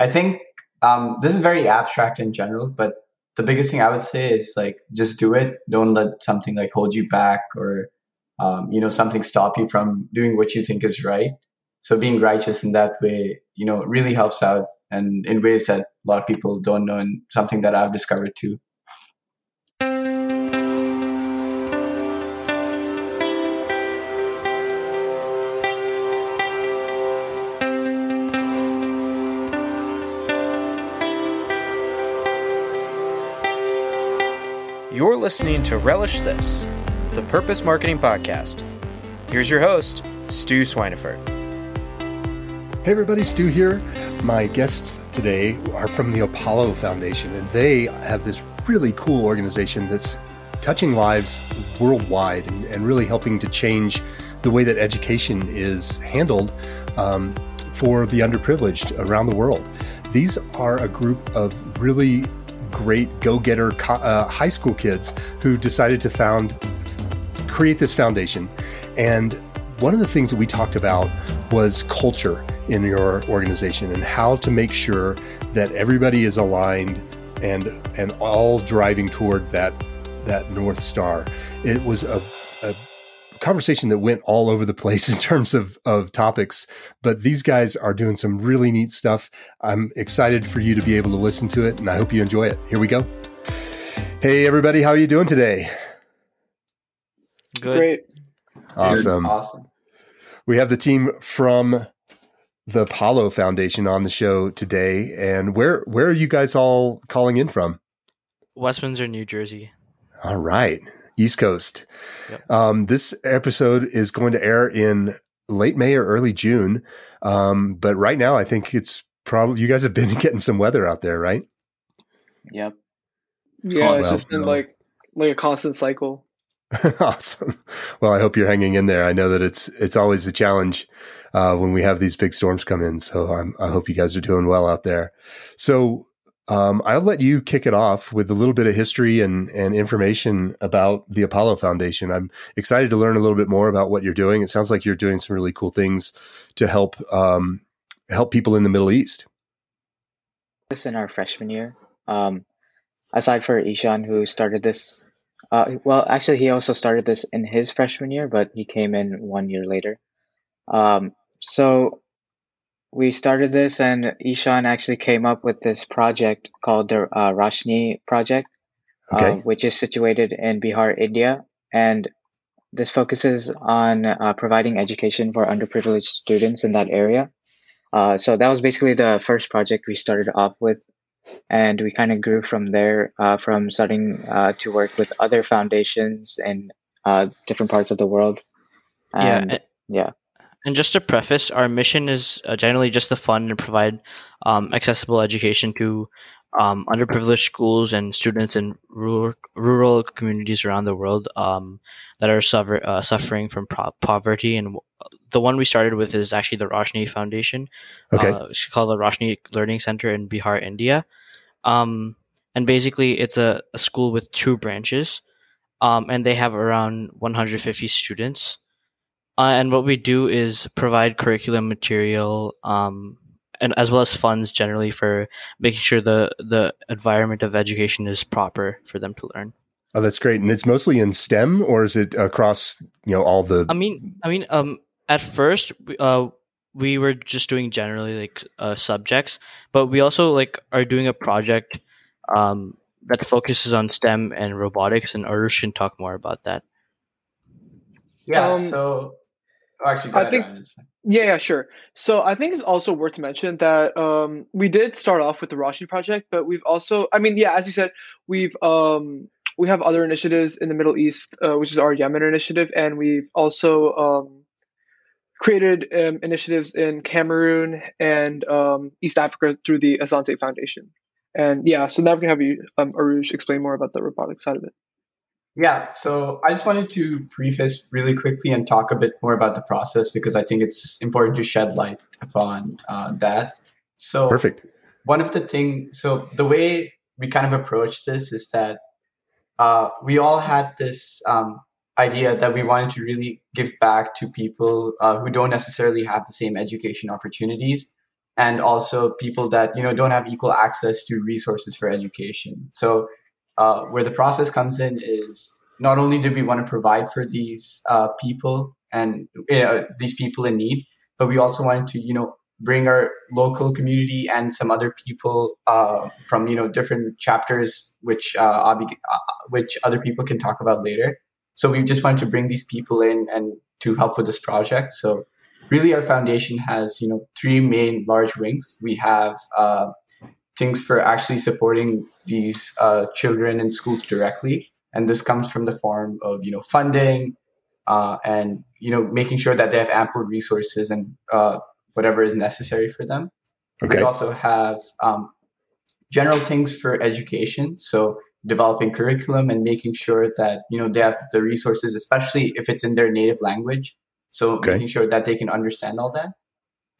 I think um, this is very abstract in general, but the biggest thing I would say is like just do it. Don't let something like hold you back or um, you know something stop you from doing what you think is right. So being righteous in that way, you know, really helps out and in ways that a lot of people don't know and something that I've discovered too. Listening to Relish This, the Purpose Marketing Podcast. Here's your host, Stu Swineford. Hey everybody, Stu here. My guests today are from the Apollo Foundation, and they have this really cool organization that's touching lives worldwide and, and really helping to change the way that education is handled um, for the underprivileged around the world. These are a group of really great go-getter uh, high school kids who decided to found create this foundation. And one of the things that we talked about was culture in your organization and how to make sure that everybody is aligned and and all driving toward that that north star. It was a conversation that went all over the place in terms of, of topics, but these guys are doing some really neat stuff. I'm excited for you to be able to listen to it, and I hope you enjoy it. Here we go. Hey, everybody, how are you doing today? Good. Great. Awesome. Awesome. We have the team from the Apollo Foundation on the show today. And where where are you guys all calling in from? West Windsor, New Jersey. All right. East Coast. Yep. Um, this episode is going to air in late May or early June. Um, but right now, I think it's probably you guys have been getting some weather out there, right? Yep. Yeah, it's well, just been like like a constant cycle. awesome. Well, I hope you're hanging in there. I know that it's it's always a challenge uh, when we have these big storms come in. So I'm, I hope you guys are doing well out there. So um, I'll let you kick it off with a little bit of history and, and information about the Apollo Foundation. I'm excited to learn a little bit more about what you're doing. It sounds like you're doing some really cool things to help um, help people in the Middle East. This in our freshman year. Um, aside for Ishan, who started this. Uh, well, actually, he also started this in his freshman year, but he came in one year later. Um, so we started this, and Ishan actually came up with this project called the uh, Roshni Project, uh, okay. uh, which is situated in Bihar, India, and this focuses on uh, providing education for underprivileged students in that area. Uh, so that was basically the first project we started off with, and we kind of grew from there, uh, from starting to work with other foundations in different parts of the world. And, yeah, yeah. And just to preface, our mission is uh, generally just to fund and provide um, accessible education to um, underprivileged schools and students in rural, rural communities around the world um, that are suffer, uh, suffering from pro- poverty. And the one we started with is actually the Roshni Foundation. Okay. Uh, it's called the Roshni Learning Center in Bihar, India. Um, and basically, it's a, a, school with two branches, um, and they have around 150 students. Uh, and what we do is provide curriculum material um, and as well as funds generally for making sure the the environment of education is proper for them to learn. Oh, that's great. And it's mostly in STEM, or is it across you know all the? I mean, I mean, um, at first, uh, we were just doing generally like uh, subjects, but we also like are doing a project um, that focuses on STEM and robotics, and Arush can talk more about that. Yeah. Um, so actually, I think. Yeah, yeah, sure. So I think it's also worth to mention that um, we did start off with the Roshni project, but we've also, I mean, yeah, as you said, we've um, we have other initiatives in the Middle East, uh, which is our Yemen initiative, and we've also um, created um, initiatives in Cameroon and um, East Africa through the Asante Foundation. And yeah, so now we can have you, um, Arush, explain more about the robotic side of it. Yeah, so I just wanted to preface really quickly and talk a bit more about the process because I think it's important to shed light upon uh, that. So, perfect. One of the things, so the way we kind of approached this is that uh, we all had this um, idea that we wanted to really give back to people uh, who don't necessarily have the same education opportunities. and also people that you know don't have equal access to resources for education. So uh, where the process comes in is not only do we want to provide for these uh, people and uh, these people in need, but we also wanted to you know bring our local community and some other people uh, from you know different chapters, which uh, uh, which other people can talk about later. So we just wanted to bring these people in and to help with this project. So really, our foundation has you know three main large wings. We have uh, things for actually supporting these uh, children in schools directly, and this comes from the form of you know funding. Uh, and you know making sure that they have ample resources and whatever is necessary for them. Okay. We also have um, general things for education. So developing curriculum and making sure that you know they have the resources, especially if it's in their native language. So okay. making sure that they can understand all that.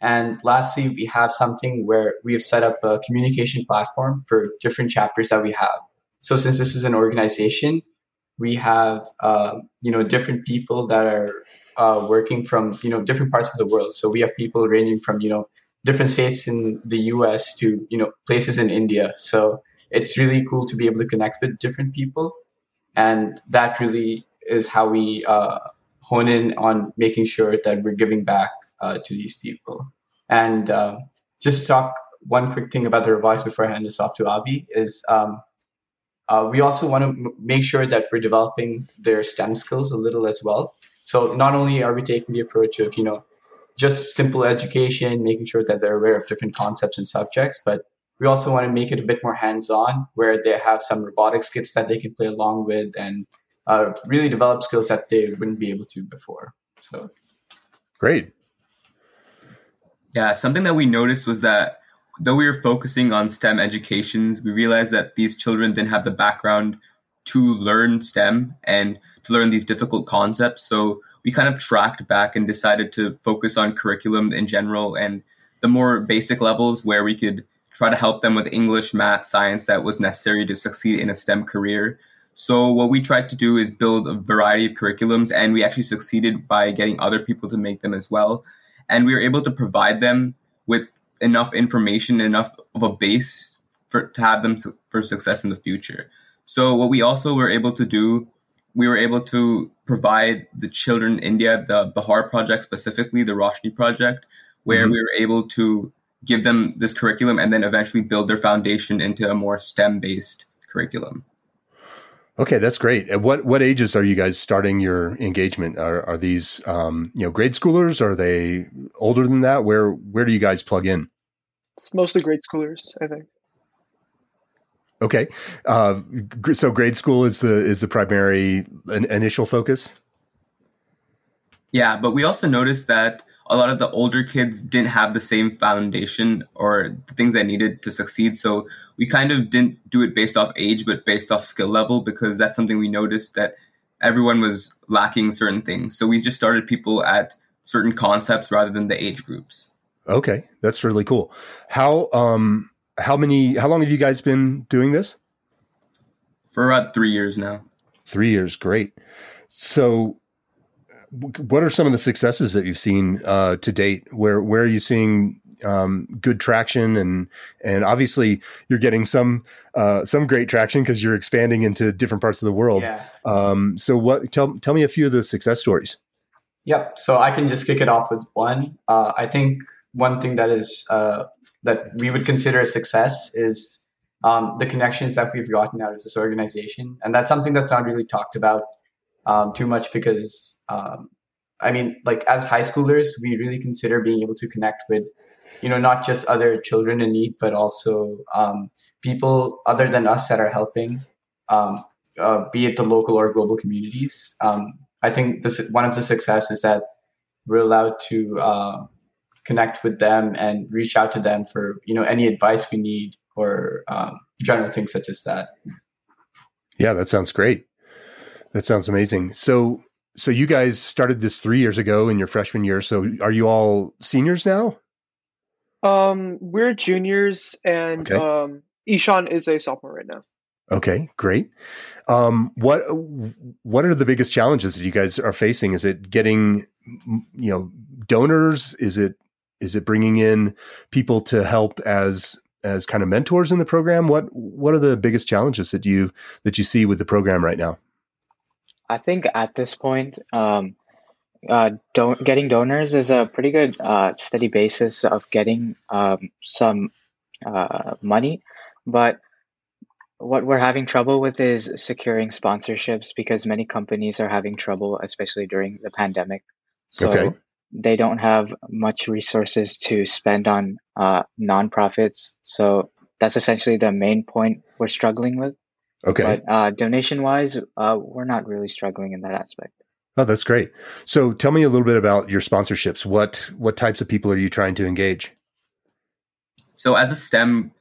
And lastly, we have something where we have set up a communication platform for different chapters that we have. So since this is an organization, we have uh, you know different people that are uh, working from you know different parts of the world. So we have people ranging from you know different states in the U.S. to you know places in India. So it's really cool to be able to connect with different people, and that really is how we uh, hone in on making sure that we're giving back uh, to these people. And uh, just talk one quick thing about the revise before I hand this off to Abi is. Um, uh, we also want to m- make sure that we're developing their STEM skills a little as well. So not only are we taking the approach of, you know, just simple education, making sure that they're aware of different concepts and subjects, but we also want to make it a bit more hands-on where they have some robotics kits that they can play along with and uh, really develop skills that they wouldn't be able to before. So great. Yeah, something that we noticed was that though we were focusing on STEM educations, we realized that these children didn't have the background to learn STEM and to learn these difficult concepts. So we kind of tracked back and decided to focus on curriculum in general and the more basic levels where we could try to help them with English, math, science that was necessary to succeed in a STEM career. So what we tried to do is build a variety of curriculums and we actually succeeded by getting other people to make them as well. And we were able to provide them with enough information, enough of a base for to have them for success in the future. So what we also were able to do, we were able to provide the children in India the Bihar project specifically, the Roshni project, where mm-hmm. we were able to give them this curriculum and then eventually build their foundation into a more STEM based curriculum. Okay, that's great. At what what ages are you guys starting your engagement? Are are these um, you know grade schoolers? Are they older than that? Where where do you guys plug in? It's mostly grade schoolers, I think. Okay, uh, so grade school is the is the primary initial focus. Yeah, but we also noticed that a lot of the older kids didn't have the same foundation or the things they needed to succeed. So we kind of didn't do it based off age, but based off skill level because that's something we noticed that everyone was lacking certain things. So we just started people at certain concepts rather than the age groups. Okay, that's really cool. How um how many how long have you guys been doing this for about three years now three years great so what are some of the successes that you've seen uh, to date? Where where are you seeing um, good traction? And and obviously you're getting some uh, some great traction because you're expanding into different parts of the world. Yeah. um, so what tell tell me a few of the success stories. Yep. So i can just kick it off with one. Uh, i think one thing that is uh, that we would consider a success is um, the connections that we've gotten out of this organization, and that's something that's not really talked about um, too much because um, I mean, like as high schoolers, we really consider being able to connect with, you know, not just other children in need, but also um, people other than us that are helping, um, uh, be it the local or global communities. Um, I think this one of the success is that we're allowed to uh, connect with them and reach out to them for you know any advice we need or um, general things such as that. Yeah, that sounds great. That sounds amazing. So, so you guys started this three years ago in your freshman year. So, are you all seniors now? Um, we're juniors, and okay. um, Ishan is a sophomore right now. Okay, great. Um, what what are the biggest challenges that you guys are facing? Is it getting you know donors? Is it is it bringing in people to help as as kind of mentors in the program? What what are the biggest challenges that you that you see with the program right now? I think at this point, um, uh, don't getting donors is a pretty good uh, steady basis of getting um, some uh, money, but what we're having trouble with is securing sponsorships because many companies are having trouble, especially during the pandemic. So Okay. they don't have much resources to spend on uh, nonprofits. So that's essentially the main point we're struggling with. Okay. But uh, donation wise, uh, we're not really struggling in that aspect. Oh, that's great. So tell me a little bit about your sponsorships. What what types of people are you trying to engage? So, as a STEM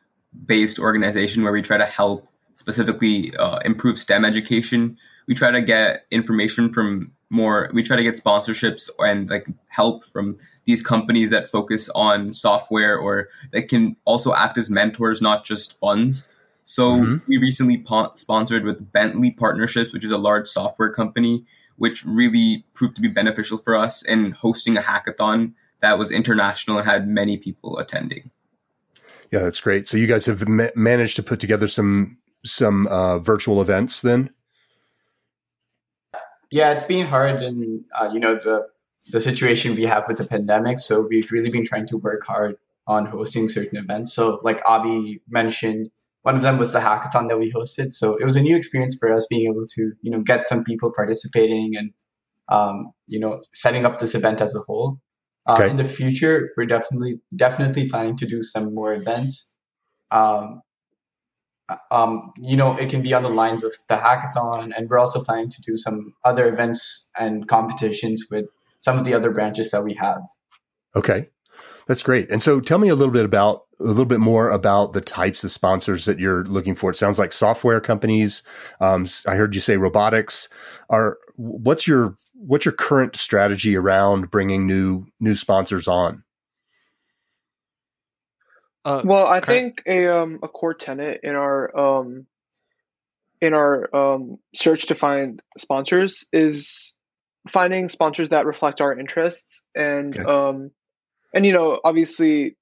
based organization where we try to help specifically uh, improve STEM education, we try to get information from more, we try to get sponsorships and like help from these companies that focus on software or that can also act as mentors, not just funds. So, Mhm. we recently po- sponsored with Bentley Partnerships, which is a large software company, which really proved to be beneficial for us in hosting a hackathon that was international and had many people attending. Yeah, that's great. So you guys have ma- managed to put together some some uh, virtual events then? Yeah, it's been hard, and uh, you know the the situation we have with the pandemic. So we've really been trying to work hard on hosting certain events. So like Abhi mentioned, one of them was the hackathon that we hosted. So it was a new experience for us being able to you know get some people participating and um, you know setting up this event as a whole. Uh, Okay. In the future, we're definitely definitely planning to do some more events. Um, um, you know, it can be on the lines of the hackathon, and we're also planning to do some other events and competitions with some of the other branches that we have. Okay. That's great. And so tell me a little bit about a little bit more about the types of sponsors that you're looking for. It sounds like software companies. Um, s- I heard you say robotics. Are what's your what's your current strategy around bringing new new sponsors on? Uh, Well, I think a um a core tenet in our um in our um search to find sponsors is finding sponsors that reflect our interests and Okay. um and you know obviously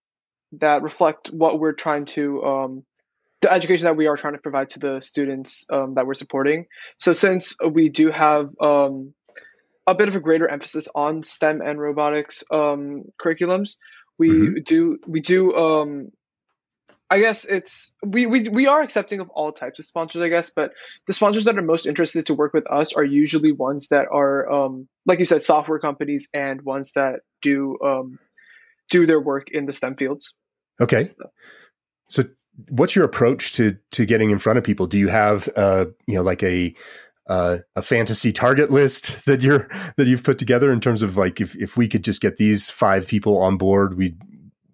that reflect what we're trying to um the education that we are trying to provide to the students um, that we're supporting. So since we do have um, a bit of a greater emphasis on STEM and robotics um, curriculums, we Mhm. do we do um, I guess it's we, we we are accepting of all types of sponsors, I guess, but the sponsors that are most interested to work with us are usually ones that are um, like you said, software companies and ones that do um, do their work in the STEM fields. Okay. So what's your approach to to getting in front of people? Do you have uh you know like a uh, a fantasy target list that you're that you've put together in terms of like if if we could just get these five people on board, we'd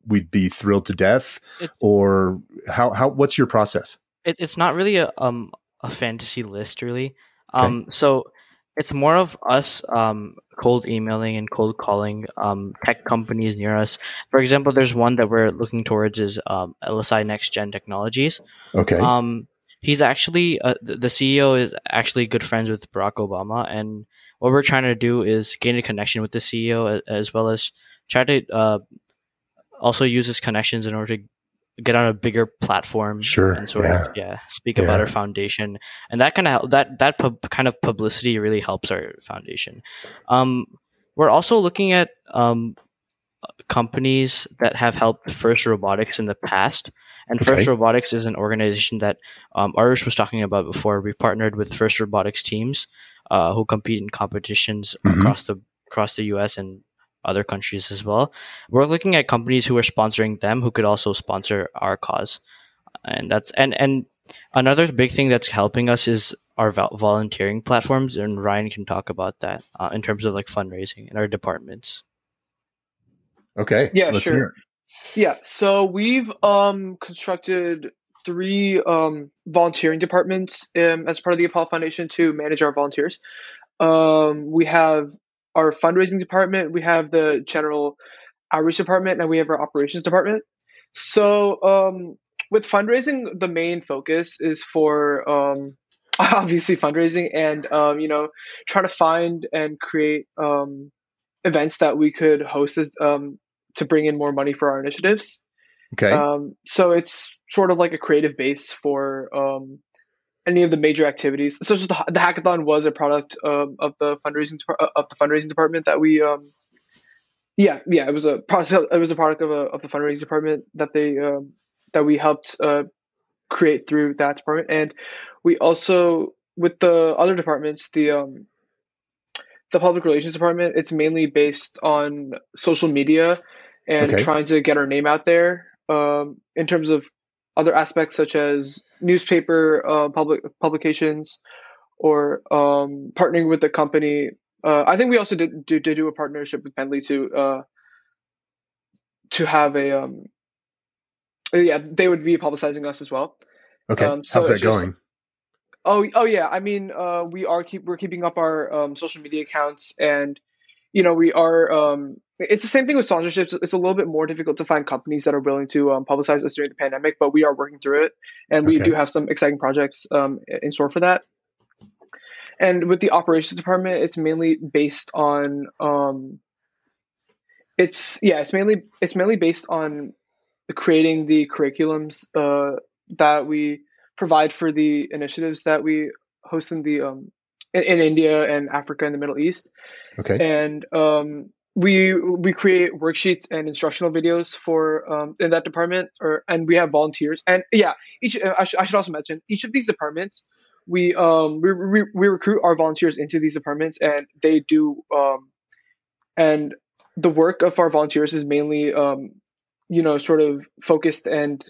we'd be thrilled to death It's- or how how what's your process? it, it's not really a um a fantasy list really Okay. um so it's more of us um cold emailing and cold calling um tech companies near us for example there's one that we're looking towards is um lsi next gen technologies Okay. um he's actually uh, the ceo is actually good friends with barack obama and what we're trying to do is gain a connection with the ceo a- as well as try to uh also use his connections in order to get on a bigger platform Sure, and sort yeah. of yeah speak about Yeah. our foundation and that kind of that that pub, kind of publicity really helps our foundation um we're also looking at um companies that have helped first robotics in the past and first robotics is an organization that um, Arush was talking about before we partnered with first robotics teams uh, who compete in competitions Mhm. across the across the us and other countries as well we're looking at companies who are sponsoring them who could also sponsor our cause and that's and and another big thing that's helping us is our volunteering platforms and ryan can talk about that uh, in terms of like fundraising in our departments okay. Yeah, Let's sure. hear. Yeah, so we've um constructed three um volunteering departments um, as part of the Apollo Foundation to manage our volunteers. Um, we have our fundraising department, we have the general outreach department, and we have our operations department. So um, with fundraising, the main focus is for um, obviously fundraising and um, you know trying to find and create um, events that we could host as um, to bring in more money for our initiatives. Okay. Um, so it's sort of like a creative base for um, any of the major activities. So just the, the hackathon was a product um, of the fundraising depar- of the fundraising department that we. Um, yeah, yeah, it was a process. It was a product of a of the fundraising department that they um, that we helped uh, create through that department, and we also with the other departments, the um, the public relations department, it's mainly based on social media and Okay. trying to get our name out there um, in terms of other aspects such as newspaper uh, public publications or um, partnering with the company. Uh, I think we also did, did, did do a partnership with Bentley to uh, to have a um, yeah they would be publicizing us as well. Okay. um, so How's that it's just- going? Oh, oh yeah. I mean, uh, we are keep we're keeping up our um, social media accounts, and you know, we are. Um, it's the same thing with sponsorships. It's a little bit more difficult to find companies that are willing to um, publicize us during the pandemic, but we are working through it, and we Okay. do have some exciting projects um, in store for that. And with the operations department, it's mainly based on. Um, it's yeah, it's mainly it's mainly based on creating the curriculums uh, that we provide for the initiatives that we host in the um, in, in India and Africa and the Middle East, Okay. and um, we we create worksheets and instructional videos for um, in that department, or and we have volunteers, and yeah, each uh, I, sh- I should also mention each of these departments. We um we, we, we recruit our volunteers into these departments, and they do um, and the work of our volunteers is mainly um, you know sort of focused and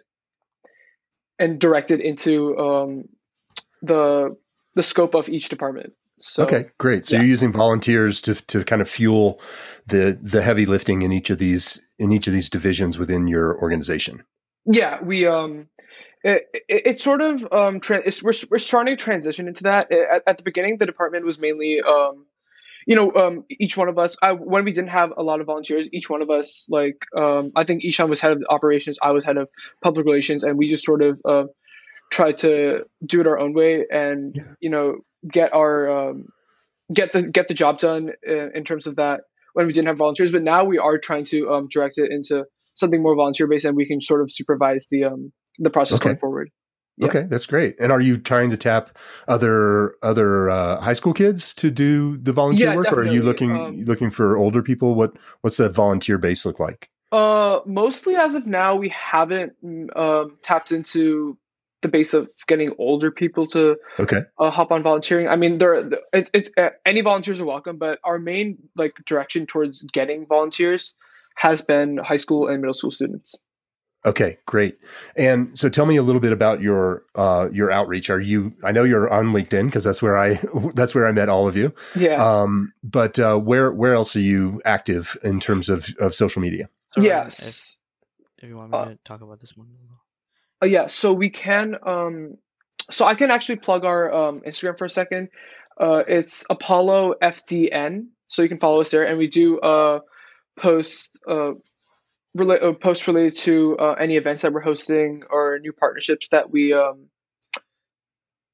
and directed into um, the the scope of each department. So okay, great. So yeah. you're using volunteers to to kind of fuel the the heavy lifting in each of these in each of these divisions within your organization. yeah, we um, it, it, it's sort of um, tra- it's, we're we're starting to transition into that. At, at the beginning, the department was mainly um, you know, um, each one of us. I, when we didn't have a lot of volunteers, each one of us, like um, I think Ishan was head of operations, I was head of public relations, and we just sort of uh, tried to do it our own way and Yeah. you know get our um, get the get the job done in, in terms of that when we didn't have volunteers. But now we are trying to um, direct it into something more volunteer based, and we can sort of supervise the um, the process Okay. going forward. Yeah. Okay, that's great. And are you trying to tap other other uh, high school kids to do the volunteer Yeah, work, or are you looking Um, looking for older people? What what's that volunteer base look like? Uh, mostly as of now, we haven't mm, um, tapped into the base of getting older people to Okay, uh, hop on volunteering. I mean, there it's, it's uh, any volunteers are welcome, but our main like direction towards getting volunteers has been high school and middle school students. okay, great. And so, tell me a little bit about your uh, your outreach. Are you? I know you're on LinkedIn because that's where I that's where I met all of you. Yeah, Um, but uh, where where else are you active in terms of, of social media? So, yes. If, if you want me Uh, to talk about this one. Uh, yeah, so we can. Um, so I can actually plug our um, Instagram for a second. Uh, it's Apollo FDN, so you can follow us there, and we do uh, post uh, rela- uh, posts related to uh, any events that we're hosting or new partnerships that we um,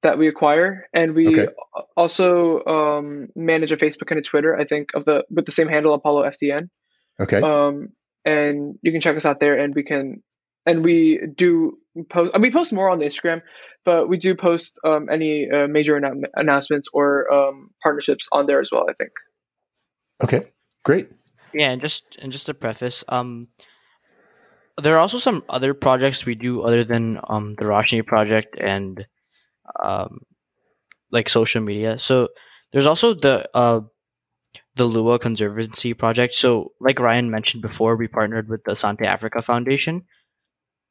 that we acquire, and we Okay. also um, manage a Facebook and a Twitter. I think of the with the same handle Apollo FDN Okay, um, and you can check us out there and we can and we do post and we post more on the instagram but we do post um, any uh, major annou- announcements or um, partnerships on there as well i think okay, great. Yeah, and just and just to preface, um, there are also some other projects we do other than um the Roshni project and um like social media. So there's also the uh the Lewa Conservancy project. So like Ryan mentioned before, we partnered with the Asante Africa Foundation,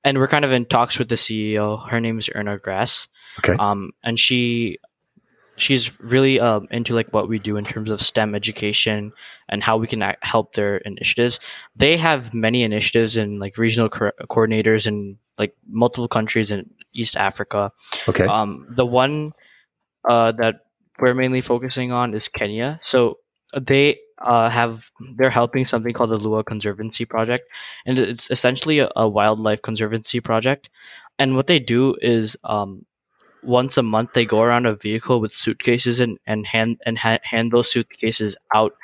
and we're kind of in talks with the CEO. Her name is Erna Grasz. Okay. Um, and she she's really um into like what we do in terms of STEM education and how we can ac- help their initiatives. They have many initiatives in like regional co- coordinators in like multiple countries in East Africa. Okay, Um, the one uh, that we're mainly focusing on is Kenya. So they uh, have they're helping something called the Lewa Conservancy Project, and it's essentially a, a wildlife conservancy project. And what they do is um, once a month they go around a vehicle with suitcases and, and hand and ha- hand those suitcases out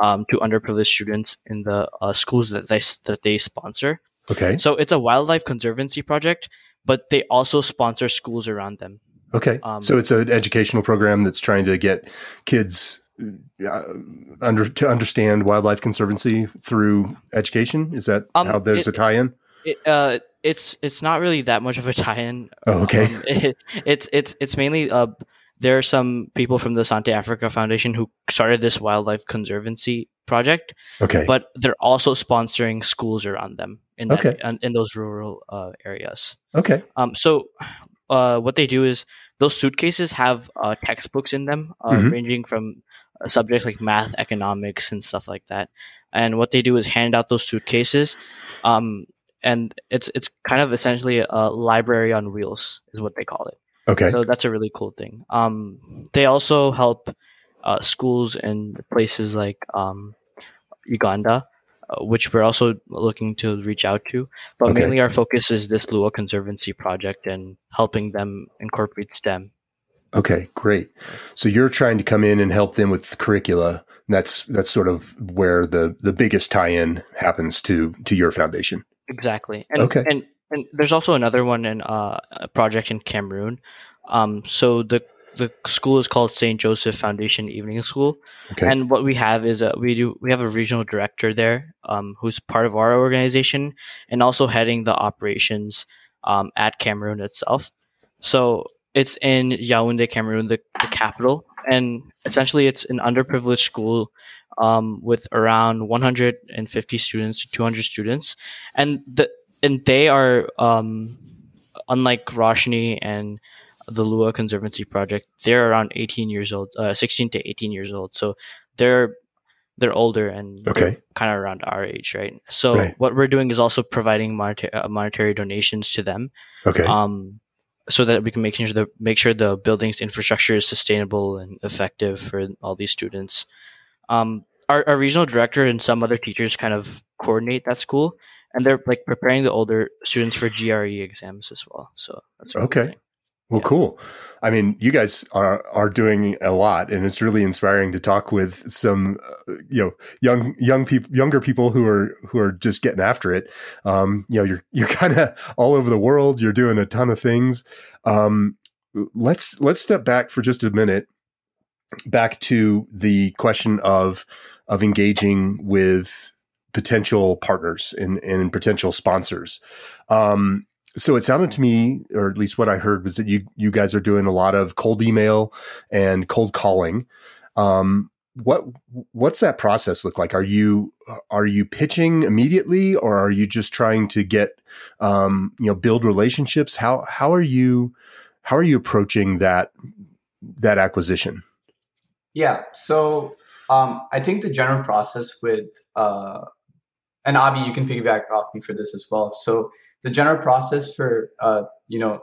um, to underprivileged students in the uh, schools that they that they sponsor. Okay. So it's a wildlife conservancy project, but they also sponsor schools around them. Okay. Um, so it's an educational program that's trying to get kids uh, under to understand wildlife conservancy through education. Is that Um, how there's it- a tie-in? It, uh, it's it's not really that much of a tie-in. Oh, okay. Um, it- it's it's it's mainly uh, there are some people from the Asante Africa Foundation who started this wildlife conservancy project, Okay. but they're also sponsoring schools around them in that, Okay. in, in those rural uh, areas. okay. Um, so uh, what they do is those suitcases have uh, textbooks in them, uh, Mhm. ranging from subjects like math, economics, and stuff like that. And what they do is hand out those suitcases, um, and it's it's kind of essentially a library on wheels, is what they call it. Okay. So that's a really cool thing. Um, they also help uh, schools in places like um, Uganda, uh, which we're also looking to reach out to. But Okay. mainly our focus is this Lewa Conservancy project and helping them incorporate STEM. Okay, great. So you're trying to come in and help them with curricula. That's that's sort of where the the biggest tie-in happens to to your foundation. Exactly. And, Okay. And and there's also another one in uh, a project in Cameroon. Um, so the the school is called St. Joseph Foundation Evening School. Okay. And what we have is a, we do we have a regional director there um, who's part of our organization and also heading the operations um, at Cameroon itself. So it's in Yaoundé, Cameroon, the, the capital, and essentially it's an underprivileged school um, with around 150 students to 200 students, and the and they are um, unlike Roshni and the Lewa Conservancy Project, they're around 18 years old, uh, 16 to 18 years old. So they're they're older and Okay. kind of around our age, right? So Right. what we're doing is also providing monetary, uh, monetary donations to them, Okay. um, so that we can make sure the make sure the building's infrastructure is sustainable and effective for all these students. Um, our, our regional director and some other teachers kind of coordinate that school, and they're like preparing the older students for GRE exams as well. So that's Okay. Well, Yeah. cool. I mean, you guys are are doing a lot, and it's really inspiring to talk with some, uh, you know, young young people, younger people who are who are just getting after it. Um, you know, you're you're kind of all over the world. You're doing a ton of things. Um, let's let's step back for just a minute, back to the question of of engaging with potential partners and and potential sponsors. Um, so it sounded to me, or at least what I heard, was that you you guys are doing a lot of cold email and cold calling. Um, what what's that process look like? Are you are you pitching immediately, or are you just trying to get um, you know build relationships? How how are you how are you approaching that that acquisition? Yeah. So um, I think the general process with, uh, and Abi, you can piggyback off me for this as well. So the general process for, uh, you know,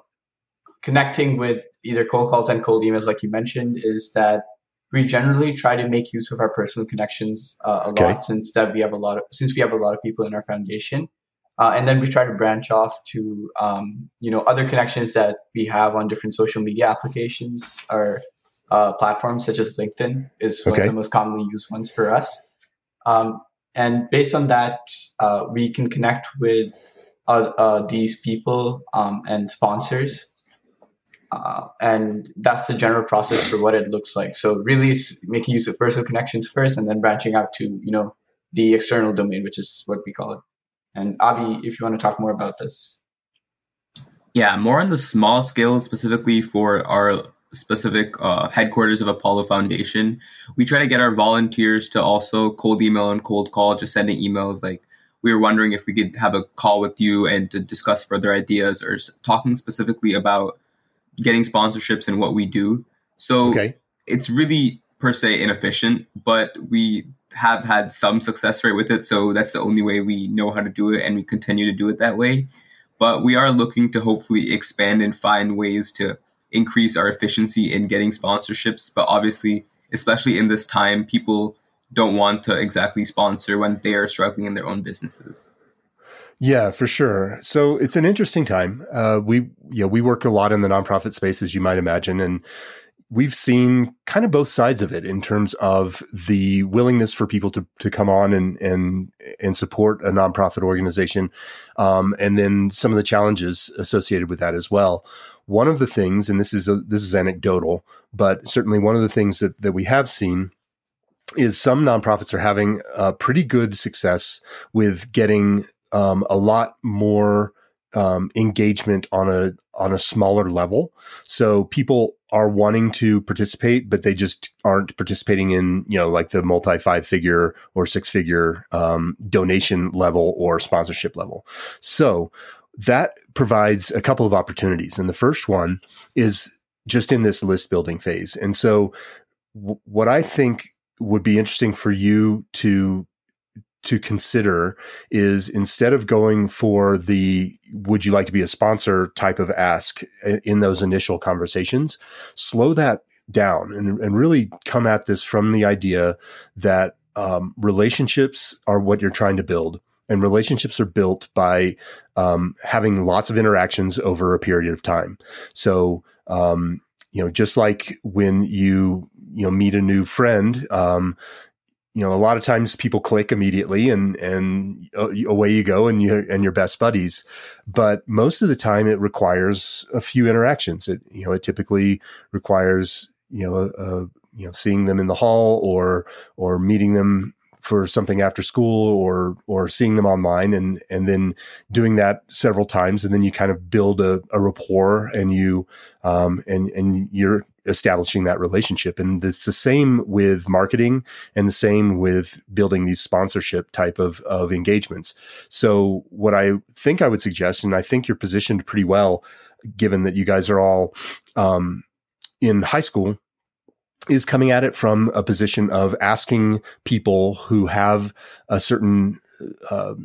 connecting with either cold calls and cold emails, like you mentioned, is that we generally try to make use of our personal connections uh, a Okay. lot since that we have a lot of since we have a lot of people in our foundation. Uh, and then we try to branch off to um, you know other connections that we have on different social media applications or uh, platforms such as LinkedIn is one Okay. of the most commonly used ones for us. Um, and based on that, uh, we can connect with uh, uh, these people um, and sponsors. Uh, and that's the general process for what it looks like. So really, it's making use of personal connections first, and then branching out to you know the external domain, which is what we call it. And Abi, if you want to talk more about this. Yeah, more on the small scale, specifically for our specific uh, headquarters of Apollo Foundation. We try to get our volunteers to also cold email and cold call, just sending emails like, we were wondering if we could have a call with you and to discuss further ideas or talking specifically about getting sponsorships and what we do. So Okay, it's really per se inefficient, but we have had some success rate with it. So that's the only way we know how to do it, and we continue to do it that way. But we are looking to hopefully expand and find ways to increase our efficiency in getting sponsorships. But obviously, especially in this time, people don't want to exactly sponsor when they are struggling in their own businesses. Yeah, for sure. So it's an interesting time. Uh, we, you know, we work a lot in the nonprofit space, as you might imagine, and we've seen kind of both sides of it in terms of the willingness for people to to come on and and and support a nonprofit organization, um, and then some of the challenges associated with that as well. One of the things, and this is a, this is anecdotal, but certainly one of the things that that we have seen is some nonprofits are having uh, pretty good success with getting um, a lot more um, engagement on a on a smaller level. So people are wanting to participate, but they just aren't participating in you know like the multi five figure or six figure um, donation level or sponsorship level. So that provides a couple of opportunities, and the first one is just in this list building phase. And so w- what I think would be interesting for you to to consider is instead of going for the would you like to be a sponsor type of ask in those initial conversations, slow that down and, and really come at this from the idea that um, relationships are what you're trying to build. And relationships are built by um, having lots of interactions over a period of time. So, um, you know, just like when you you know meet a new friend, um, you know, a lot of times people click immediately and, and uh, away you go and you and your best buddies. But most of the time it requires a few interactions. It, you know, it typically requires, you know, uh, you know, seeing them in the hall or, or meeting them for something after school or or seeing them online and and then doing that several times and then you kind of build a, a rapport and you um and and you're establishing that relationship. And it's the same with marketing and the same with building these sponsorship type of, of engagements. So what I think I would suggest, and I think you're positioned pretty well, given that you guys are all um, in high school, is coming at it from a position of asking people who have a certain uh,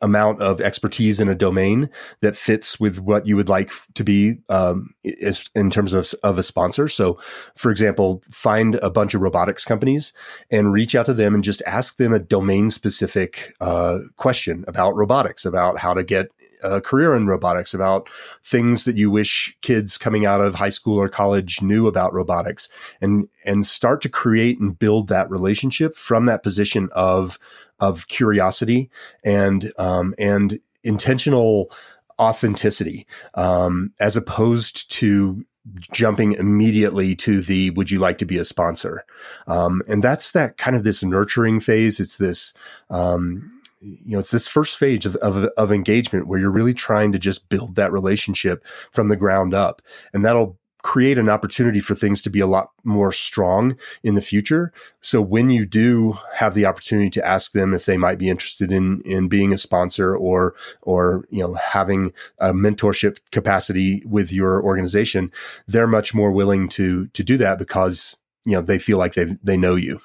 amount of expertise in a domain that fits with what you would like to be um, is in terms of, of a sponsor. So, for example, find a bunch of robotics companies and reach out to them and just ask them a domain specific uh, question about robotics, about how to get a career in robotics, about things that you wish kids coming out of high school or college knew about robotics, and and start to create and build that relationship from that position of of curiosity and um, and intentional authenticity, um, as opposed to jumping immediately to the would you like to be a sponsor? Um, and that's that kind of this nurturing phase. It's this um, you know, it's this first phase of, of, of engagement where you're really trying to just build that relationship from the ground up. And that'll create an opportunity for things to be a lot more strong in the future. So when you do have the opportunity to ask them if they might be interested in in being a sponsor or or you know having a mentorship capacity with your organization, they're much more willing to to do that because you know they feel like they they know you.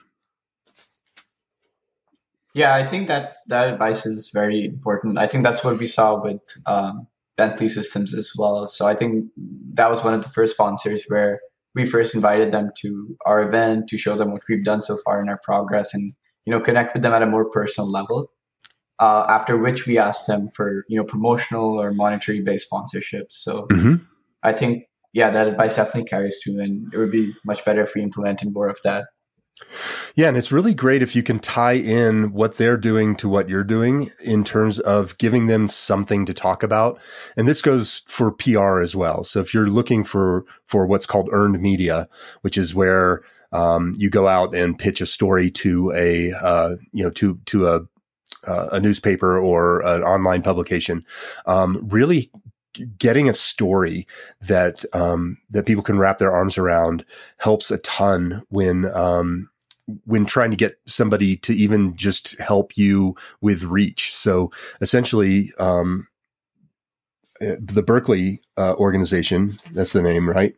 Yeah, I think that that advice is very important. I think that's what we saw with um, Bentley Systems as well. So I think that was one of the first sponsors where we first invited them to our event to show them what we've done so far in our progress and you know connect with them at a more personal level. Uh, after which we asked them for you know promotional or monetary based sponsorships. So mm-hmm. I think yeah, that advice definitely carries through, and it would be much better if we implemented more of that. Yeah, and it's really great if you can tie in what they're doing to what you're doing in terms of giving them something to talk about. And this goes for PR as well. So if you're looking for for what's called earned media, which is where um, you go out and pitch a story to a uh, you know to to a uh, a newspaper or an online publication, um, really getting a story that um, that people can wrap their arms around helps a ton when um, when trying to get somebody to even just help you with reach. So essentially, um, eh, the Berkeley uh, organization, that's the name, right?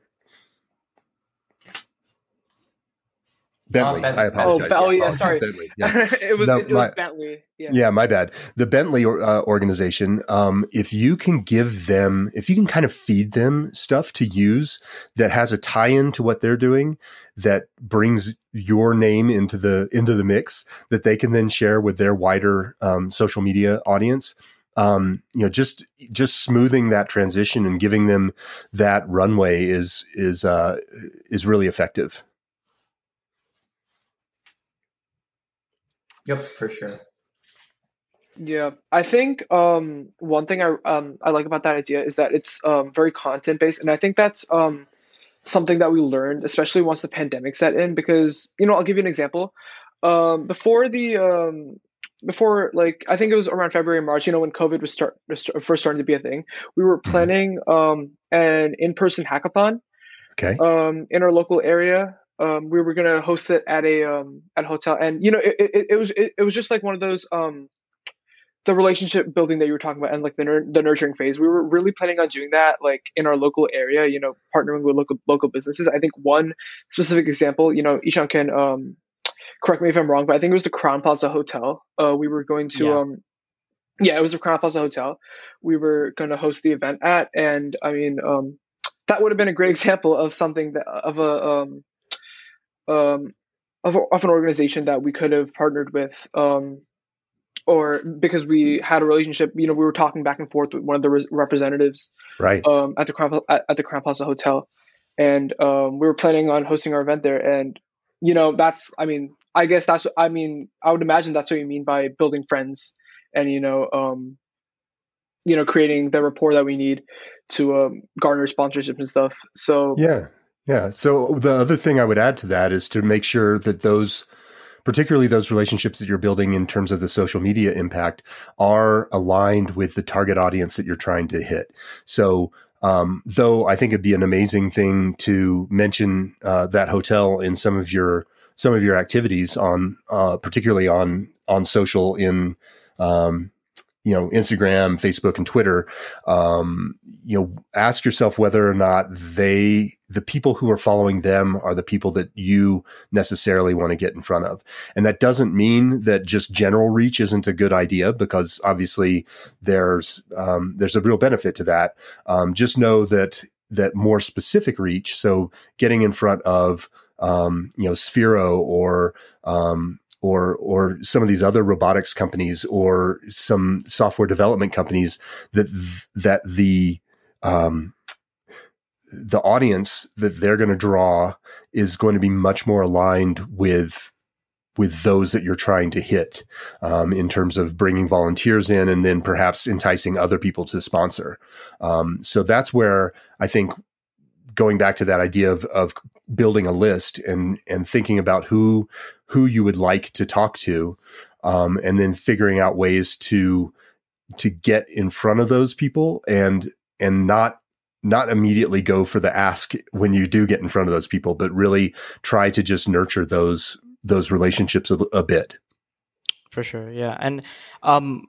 Bentley. Uh, I apologize. Oh, oh yeah, sorry. Bentley. Yeah. it was, no, it, was Bentley. Yeah. yeah. my bad. The Bentley uh, organization, um, if you can give them, if you can kind of feed them stuff to use that has a tie in to what they're doing, that brings your name into the, into the mix that they can then share with their wider um, social media audience, um, you know, just just smoothing that transition and giving them that runway is is uh, is really effective. Yep, for sure. Yeah, I think um, one thing I um, I like about that idea is that it's um, very content based, and I think that's um, something that we learned, especially once the pandemic set in. Because you know, I'll give you an example. Um, before the um, before like I think it was around February March, you know, when COVID was start was first starting to be a thing, we were planning um, an in person hackathon Okay. um, in our local area. Um, we were gonna host it at a um, at a hotel, and you know, it, it, it was it, it was just like one of those um, the relationship building that you were talking about, and like the nur- the nurturing phase. We were really planning on doing that, like in our local area. You know, partnering with local local businesses. I think one specific example, you know, Ishan can um, correct me if I'm wrong, but I think it was the Crowne Plaza Hotel. Uh, we were going to Yeah. um, yeah, it was the Crowne Plaza Hotel. We were going to host the event at, and I mean, um, that would have been a great example of something that of a um, um, of, of an organization that we could have partnered with, um, or because we had a relationship. You know, we were talking back and forth with one of the res- representatives Right. um, at the Crown at, at the Crowne Plaza Hotel, and um, we were planning on hosting our event there. And you know, that's I mean, I guess that's I mean, I would imagine that's what you mean by building friends, and you know, um, you know, creating the rapport that we need to um, garner sponsorships and stuff. So Yeah. Yeah. So the other thing I would add to that is to make sure that those, particularly those relationships that you're building in terms of the social media impact, are aligned with the target audience that you're trying to hit. So, um, though I think it'd be an amazing thing to mention uh, that hotel in some of your some of your activities on, uh, particularly on on social in, um, you know, Instagram, Facebook, and Twitter. Um, you know, ask yourself whether or not they, the people who are following them, are the people that you necessarily want to get in front of. And that doesn't mean that just general reach isn't a good idea, because obviously there's um, there's a real benefit to that. Um, just know that that more specific reach, so getting in front of um, you know Sphero or um, or or some of these other robotics companies or some software development companies that that the um, the audience that they're going to draw is going to be much more aligned with with those that you're trying to hit um, in terms of bringing volunteers in and then perhaps enticing other people to sponsor. Um, so that's where I think going back to that idea of, of building a list and and thinking about who who you would like to talk to, um, and then figuring out ways to to get in front of those people and and not not immediately go for the ask when you do get in front of those people, but really try to just nurture those those relationships a, a bit. For sure, yeah, and um,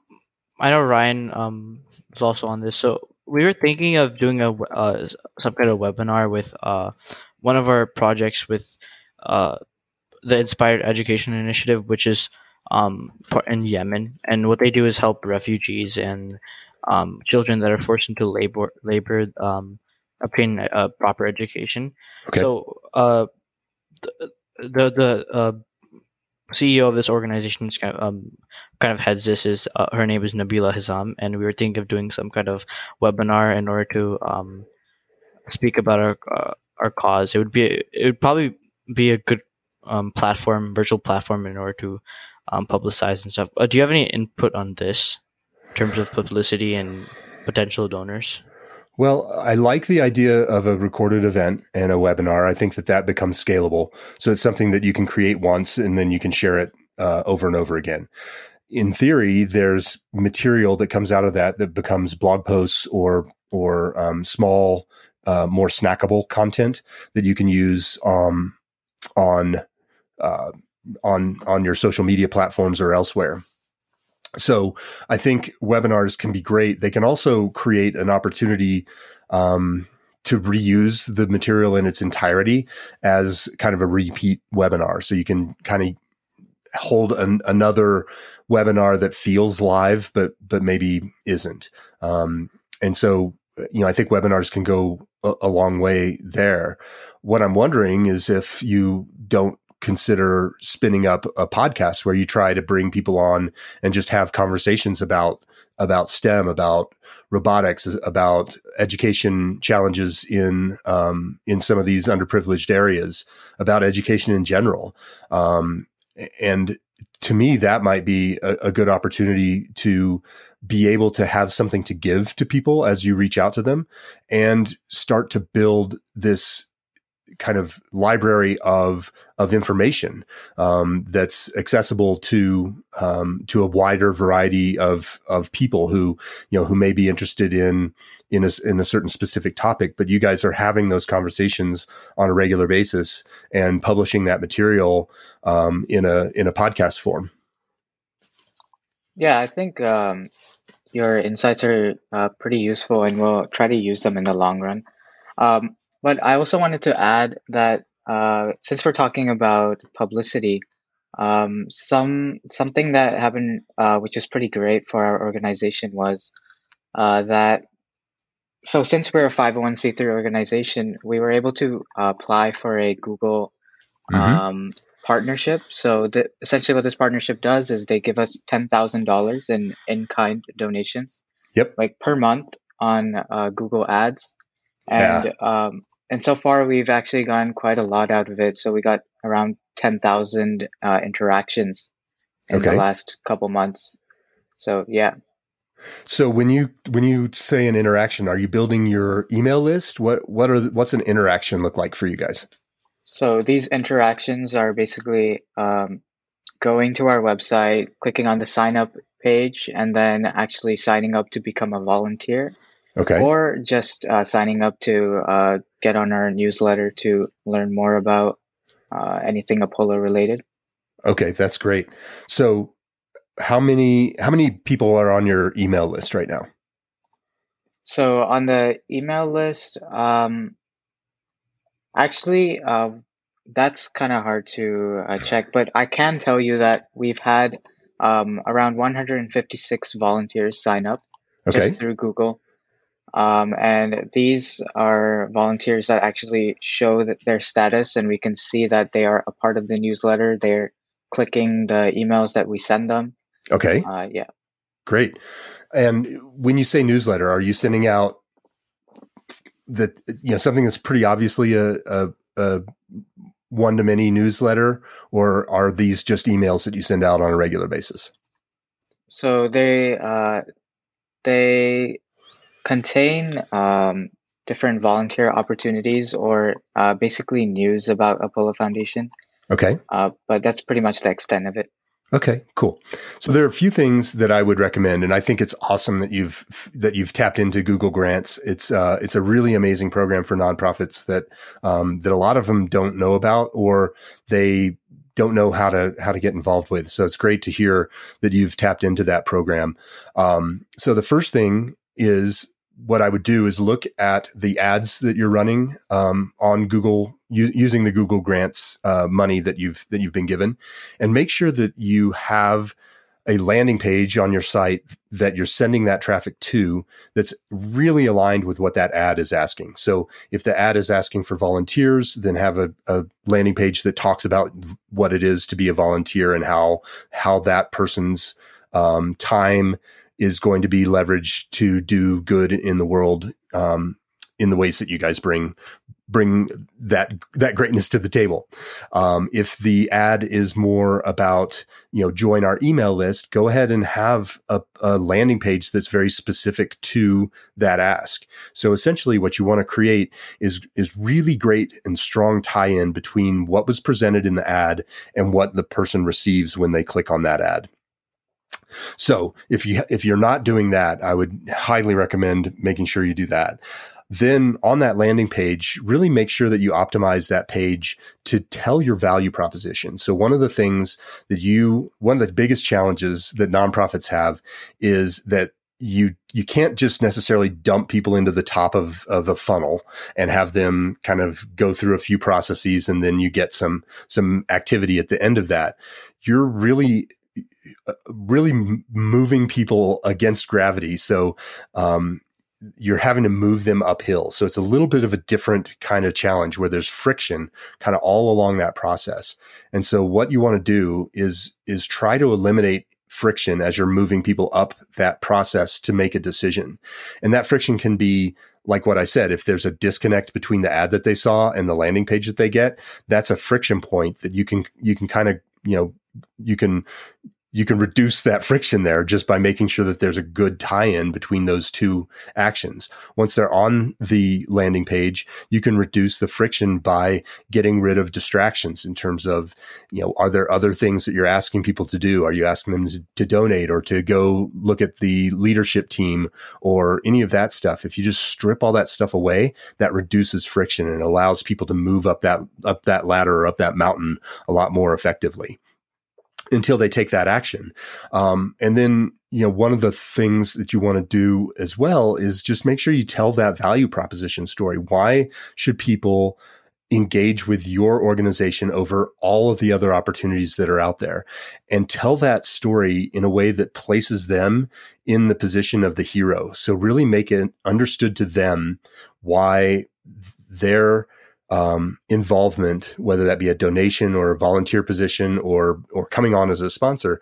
I know Ryan um was also on this, so we were thinking of doing a uh, some kind of webinar with uh one of our projects with uh the Inspired Education Initiative, which is um in Yemen, and what they do is help refugees and um children that are forced into labor labor um obtain a proper education. Okay. So uh the the, the uh, CEO of this organization is kind of um, kind of heads this is uh, her name is Nabila Hizam, and we were thinking of doing some kind of webinar in order to um, speak about our uh, our cause. It would be it would probably be a good um, platform, virtual platform, in order to um, publicize and stuff. Uh, do you have any input on this in terms of publicity and potential donors? Well, I like the idea of a recorded event and a webinar. I think that that becomes scalable. So it's something that you can create once and then you can share it uh, over and over again. In theory, there's material that comes out of that that becomes blog posts or or um, small, uh, more snackable content that you can use um, on uh, on on your social media platforms or elsewhere. So I think webinars can be great. They can also create an opportunity um, to reuse the material in its entirety as kind of a repeat webinar. So you can kind of hold an, another webinar that feels live, but but maybe isn't. Um, and so you know, I think webinars can go a, a long way there. What I'm wondering is if you don't consider spinning up a podcast where you try to bring people on and just have conversations about about STEM, about robotics, about education challenges in um, in some of these underprivileged areas, about education in general. Um, and to me, that might be a, a, good opportunity to be able to have something to give to people as you reach out to them and start to build this kind of library of of information um, that's accessible to um, to a wider variety of of people who you know who may be interested in in a, in a certain specific topic. But you guys are having those conversations on a regular basis and publishing that material um, in a in a podcast form. Yeah, I think um, your insights are uh, pretty useful, and we'll try to use them in the long run. Um, but I also wanted to add that uh, since we're talking about publicity, um, some something that happened, uh, which is pretty great for our organization, was uh, that. So since we're a 501c3 organization, we were able to apply for a Google mm-hmm. um, partnership. So the, essentially, what this partnership does is they give us ten thousand dollars in in kind donations. Yep. Like per month on uh, Google Ads, and yeah. um, and so far we've actually gotten quite a lot out of it. So we got around ten thousand uh, interactions in okay. the last couple months. So yeah. So when you when you say an interaction, are you building your email list? What what are what's an interaction look like for you guys? So these interactions are basically um, going to our website, clicking on the sign up page, and then actually signing up to become a volunteer. Okay. Or just uh, signing up to uh, get on our newsletter to learn more about uh, anything Apollo related. Okay, that's great. So, how many how many people are on your email list right now? So on the email list, um, actually, uh, that's kind of hard to uh, check, but I can tell you that we've had um, around 156 volunteers sign up okay. just through Google. Um, and these are volunteers that actually show that their status, and we can see that they are a part of the newsletter. They're clicking the emails that we send them. Okay. Uh, yeah. Great. And when you say newsletter, are you sending out that you know something that's pretty obviously a, a, a one to many newsletter, or are these just emails that you send out on a regular basis? So they uh, they contain um, different volunteer opportunities or uh, basically news about Apollo Foundation. Okay. Uh, but that's pretty much the extent of it. Okay, cool. So there are a few things that I would recommend, and I think it's awesome that you've that you've tapped into Google Grants. It's uh, it's a really amazing program for nonprofits that um, that a lot of them don't know about, or they don't know how to how to get involved with. So it's great to hear that you've tapped into that program. Um, so the first thing is what I would do is look at the ads that you're running um, on Google u- using the Google Grants uh, money that you've that you've been given, and make sure that you have a landing page on your site that you're sending that traffic to that's really aligned with what that ad is asking. So if the ad is asking for volunteers, then have a, a landing page that talks about what it is to be a volunteer and how how that person's um, time is going to be leveraged to do good in the world um, in the ways that you guys bring bring that that greatness to the table. Um, if the ad is more about you know join our email list, go ahead and have a, a landing page that's very specific to that ask. So essentially, what you want to create is is really great and strong tie in between what was presented in the ad and what the person receives when they click on that ad. So if you if you're not doing that, I would highly recommend making sure you do that. Then on that landing page, really make sure that you optimize that page to tell your value proposition. So one of the things that you one of the biggest challenges that nonprofits have is that you you can't just necessarily dump people into the top of of a funnel and have them kind of go through a few processes and then you get some some activity at the end of that you're really really moving people against gravity. So, um, you're having to move them uphill. So it's a little bit of a different kind of challenge where there's friction kind of all along that process. And so what you want to do is, is try to eliminate friction as you're moving people up that process to make a decision. And that friction can be like what I said, if there's a disconnect between the ad that they saw and the landing page that they get, that's a friction point that you can, you can kind of, you know, you can you can reduce that friction there just by making sure that there's a good tie-in between those two actions. Once they're on the landing page, you can reduce the friction by getting rid of distractions in terms of, you know, are there other things that you're asking people to do? Are you asking them to, to donate or to go look at the leadership team or any of that stuff? If you just strip all that stuff away, that reduces friction and allows people to move up that up that ladder or up that mountain a lot more effectively until they take that action. Um, and then, you know, one of the things that you want to do as well is just make sure you tell that value proposition story. Why should people engage with your organization over all of the other opportunities that are out there and tell that story in a way that places them in the position of the hero. So really make it understood to them why their um, involvement, whether that be a donation or a volunteer position or or coming on as a sponsor,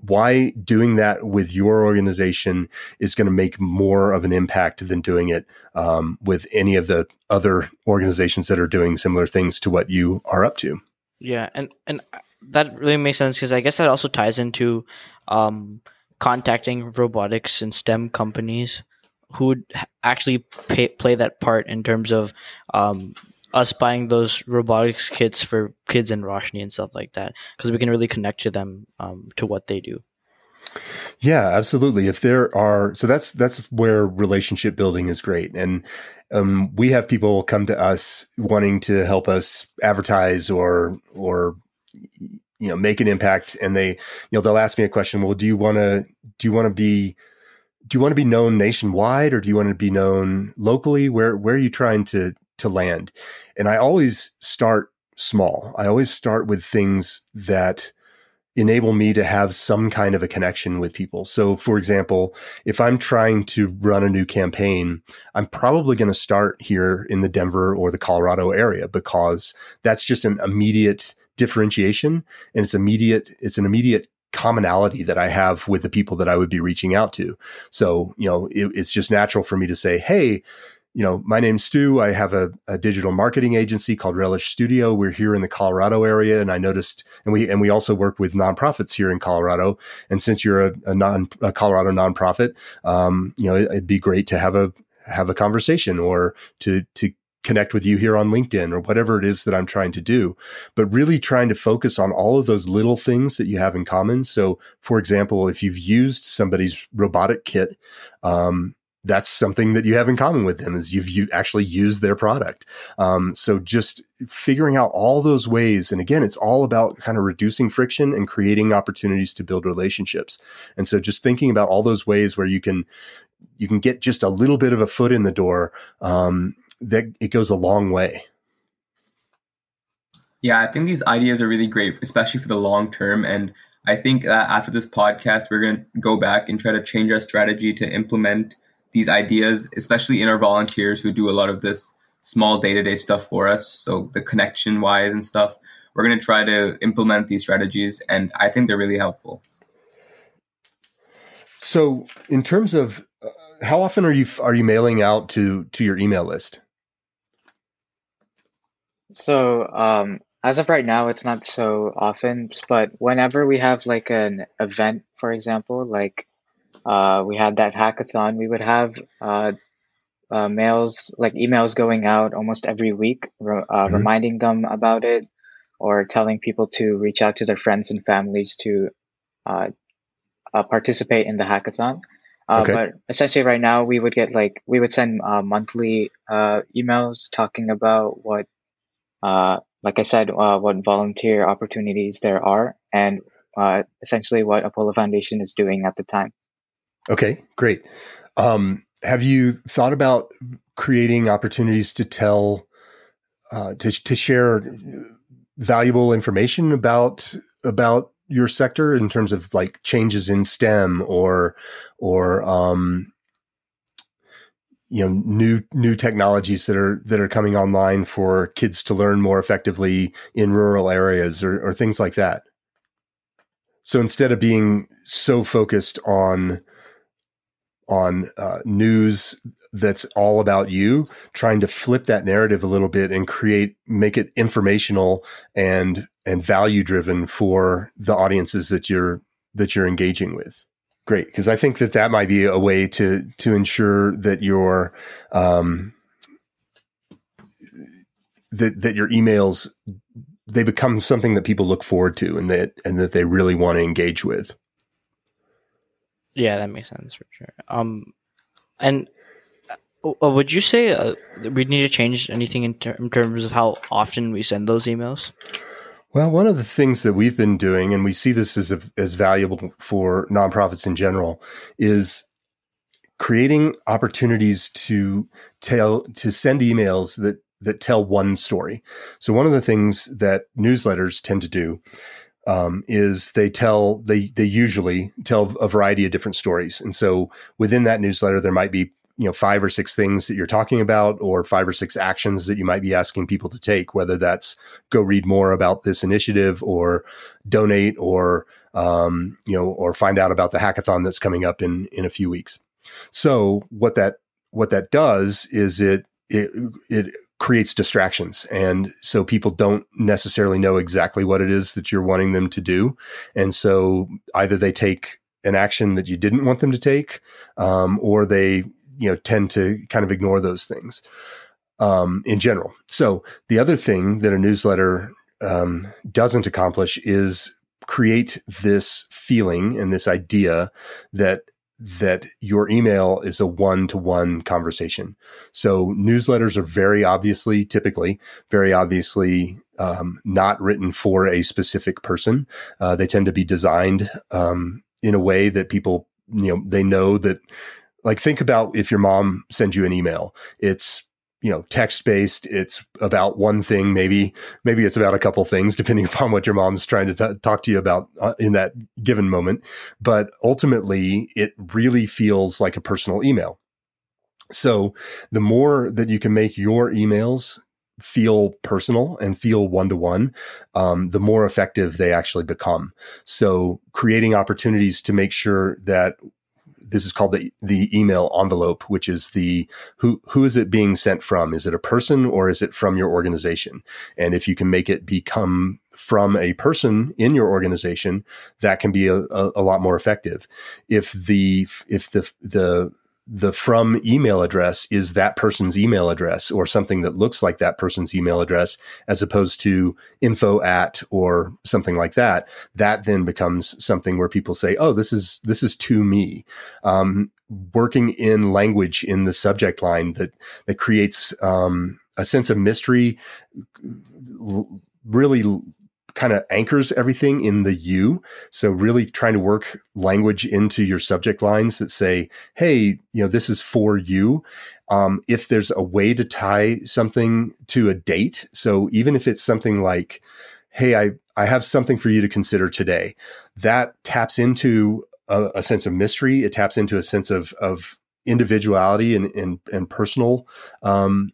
why doing that with your organization is going to make more of an impact than doing it um, with any of the other organizations that are doing similar things to what you are up to. Yeah, and and that really makes sense because I guess that also ties into um, contacting robotics and STEM companies who would actually pay, play that part in terms of um, us buying those robotics kits for kids in Roshni and stuff like that because we can really connect to them um, to what they do. Yeah, absolutely. If there are, so that's that's where relationship building is great, and um, we have people come to us wanting to help us advertise or or you know make an impact, and they you know they'll ask me a question. Well, do you want to do you want to be do you want to be known nationwide or do you want to be known locally? Where where are you trying to to land. And I always start small. I always start with things that enable me to have some kind of a connection with people. So, for example, if I'm trying to run a new campaign, I'm probably going to start here in the Denver or the Colorado area because that's just an immediate differentiation and it's immediate, it's an immediate commonality that I have with the people that I would be reaching out to. So, you know, it, it's just natural for me to say, Hey, you know, my name's Stu. I have a, a, digital marketing agency called Relish Studio. We're here in the Colorado area, and I noticed, and we and we also work with nonprofits here in Colorado. And since you're a, a non a Colorado nonprofit, um, you know, it, it'd be great to have a have a conversation or to to connect with you here on LinkedIn or whatever it is that I'm trying to do. But really trying to focus on all of those little things that you have in common. So, for example, if you've used somebody's robotic kit, um, that's something that you have in common with them is you've you actually used their product. Um, so just figuring out all those ways, and again, it's all about kind of reducing friction and creating opportunities to build relationships. And so just thinking about all those ways where you can you can get just a little bit of a foot in the door, um, that it goes a long way. Yeah, I think these ideas are really great, especially for the long term. And I think that after this podcast, we're going to go back and try to change our strategy to implement these ideas, especially in our volunteers who do a lot of this small day to day stuff for us. So the connection wise and stuff, we're going to try to implement these strategies, and I think they're really helpful. So, in terms of uh, how often are you are you mailing out to to your email list? So, um, as of right now, it's not so often, but whenever we have like an event, for example, like uh, we had that hackathon. We would have uh, uh, mails, like emails going out almost every week, re- uh, mm-hmm. reminding them about it or telling people to reach out to their friends and families to uh, uh, participate in the hackathon. Okay. But essentially, right now, we would get like, we would send monthly emails talking about what, like I said, what volunteer opportunities there are and essentially what Apollo Foundation is doing at the time. Okay, great. Um, have you thought about creating opportunities to tell, uh, to to share valuable information about about your sector in terms of like changes in STEM or or um, you know new new technologies that are that are coming online for kids to learn more effectively in rural areas or, or things like that So instead of being so focused on on uh, news that's all about you, trying to flip that narrative a little bit and create make it informational and and value driven for the audiences that you're that you're engaging with. Great, because I think that that might be a way to to ensure that your um, that that your emails they become something that people look forward to and that and that they really want to engage with. Yeah, that makes sense for sure. Um, and uh, uh, would you say uh, we need to change anything in, ter- in terms of how often we send those emails? Well, one of the things that we've been doing, and we see this as a, as valuable for nonprofits in general, is creating opportunities to tell to send emails that that tell one story. So one of the things that newsletters tend to do um, is they tell they they usually tell a variety of different stories, and so within that newsletter there might be you know five or six things that you're talking about or five or six actions that you might be asking people to take whether that's go read more about this initiative or donate or um, you know or find out about the hackathon that's coming up in in a few weeks. So what that what that does is it it it creates distractions. And so people don't necessarily know exactly what it is that you're wanting them to do. And so either they take an action that you didn't want them to take, um, or they, you know, tend to kind of ignore those things um, in general. So the other thing that a newsletter um, doesn't accomplish is create this feeling and this idea that that your email is a one to one conversation. So newsletters are very obviously, typically, very obviously um, not written for a specific person. Uh, they tend to be designed um, in a way that people, you know, they know that. Like, think about if your mom sends you an email. It's you know text based it's about one thing maybe maybe it's about a couple things depending upon what your mom's trying to t- talk to you about uh, in that given moment but ultimately it really feels like a personal email so the more that you can make your emails feel personal and feel one to one, the more effective they actually become. So creating opportunities to make sure that this is called the the email envelope, which is the who who is it being sent from? Is it a person or is it from your organization? And if you can make it become from a person in your organization, that can be a, a, a lot more effective. If the if the the the from email address is that person's email address or something that looks like that person's email address as opposed to info at or something like that. That then becomes something where people say oh this is this is to me. Um, working in language in the subject line that that creates um, a sense of mystery really kind of anchors everything in the you. So really trying to work language into your subject lines that say, Hey, you know, this is for you. Um, if there's a way to tie something to a date. So even if it's something like, Hey, I, I have something for you to consider today that taps into a, a sense of mystery. It taps into a sense of, of individuality and, and, and personal, um,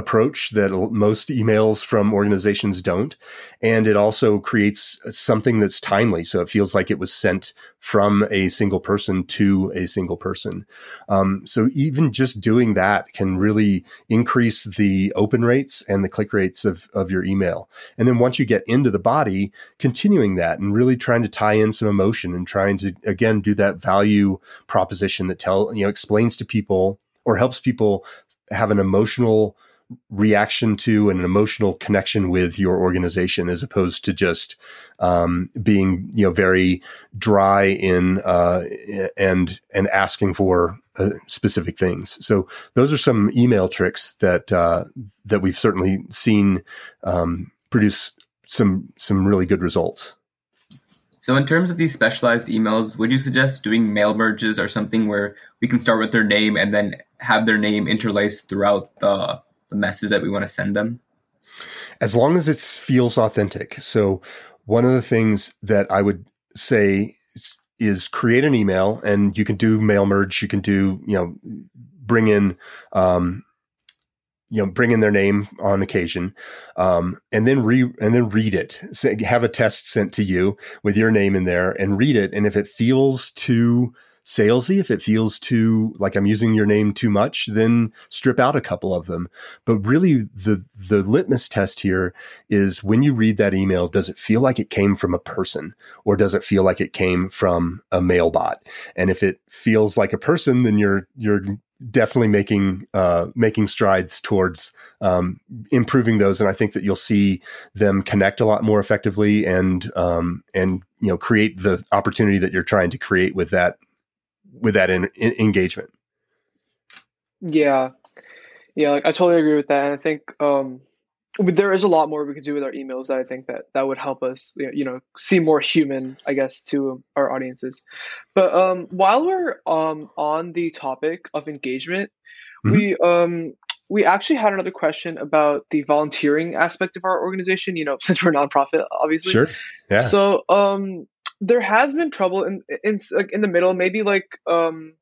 approach that most emails from organizations don't. And it also creates something that's timely. So it feels like it was sent from a single person to a single person. Um, so even just doing that can really increase the open rates and the click rates of, of your email. And then once you get into the body, continuing that and really trying to tie in some emotion and trying to, again, do that value proposition that tell, you know, explains to people or helps people have an emotional reaction to and an emotional connection with your organization as opposed to just um, being you know very dry in uh, and and asking for uh, specific things. So those are some email tricks that uh, that we've certainly seen um, produce some some really good results. So in terms of these specialized emails would you suggest doing mail merges or something where we can start with their name and then have their name interlaced throughout the the message that we want to send them? As long as it feels authentic. So, one of the things that I would say is create an email and you can do mail merge. You can do, you know, bring in, um, you know bring in their name on occasion um, and then re and then read it so have a test sent to you with your name in there and read it and if it feels too salesy if it feels too like i'm using your name too much then strip out a couple of them. But really the the litmus test here is when you read that email does it feel like it came from a person? Or does it feel like it came from a mailbot and if it feels like a person then you're you're definitely making uh, making strides towards um, improving those, and I think that you'll see them connect a lot more effectively and um, and you know create the opportunity that you're trying to create with that with that in, in engagement. Yeah, yeah, like I totally agree with that, and I think um, there is a lot more we could do with our emails that I think that that would help us, you know, see more human, I guess, to our audiences. But um, while we're um, on the topic of engagement, mm-hmm. we um, we actually had another question about the volunteering aspect of our organization. You know, since we're a nonprofit, obviously. Sure. Yeah. So um, there has been trouble in in like in the middle, maybe like um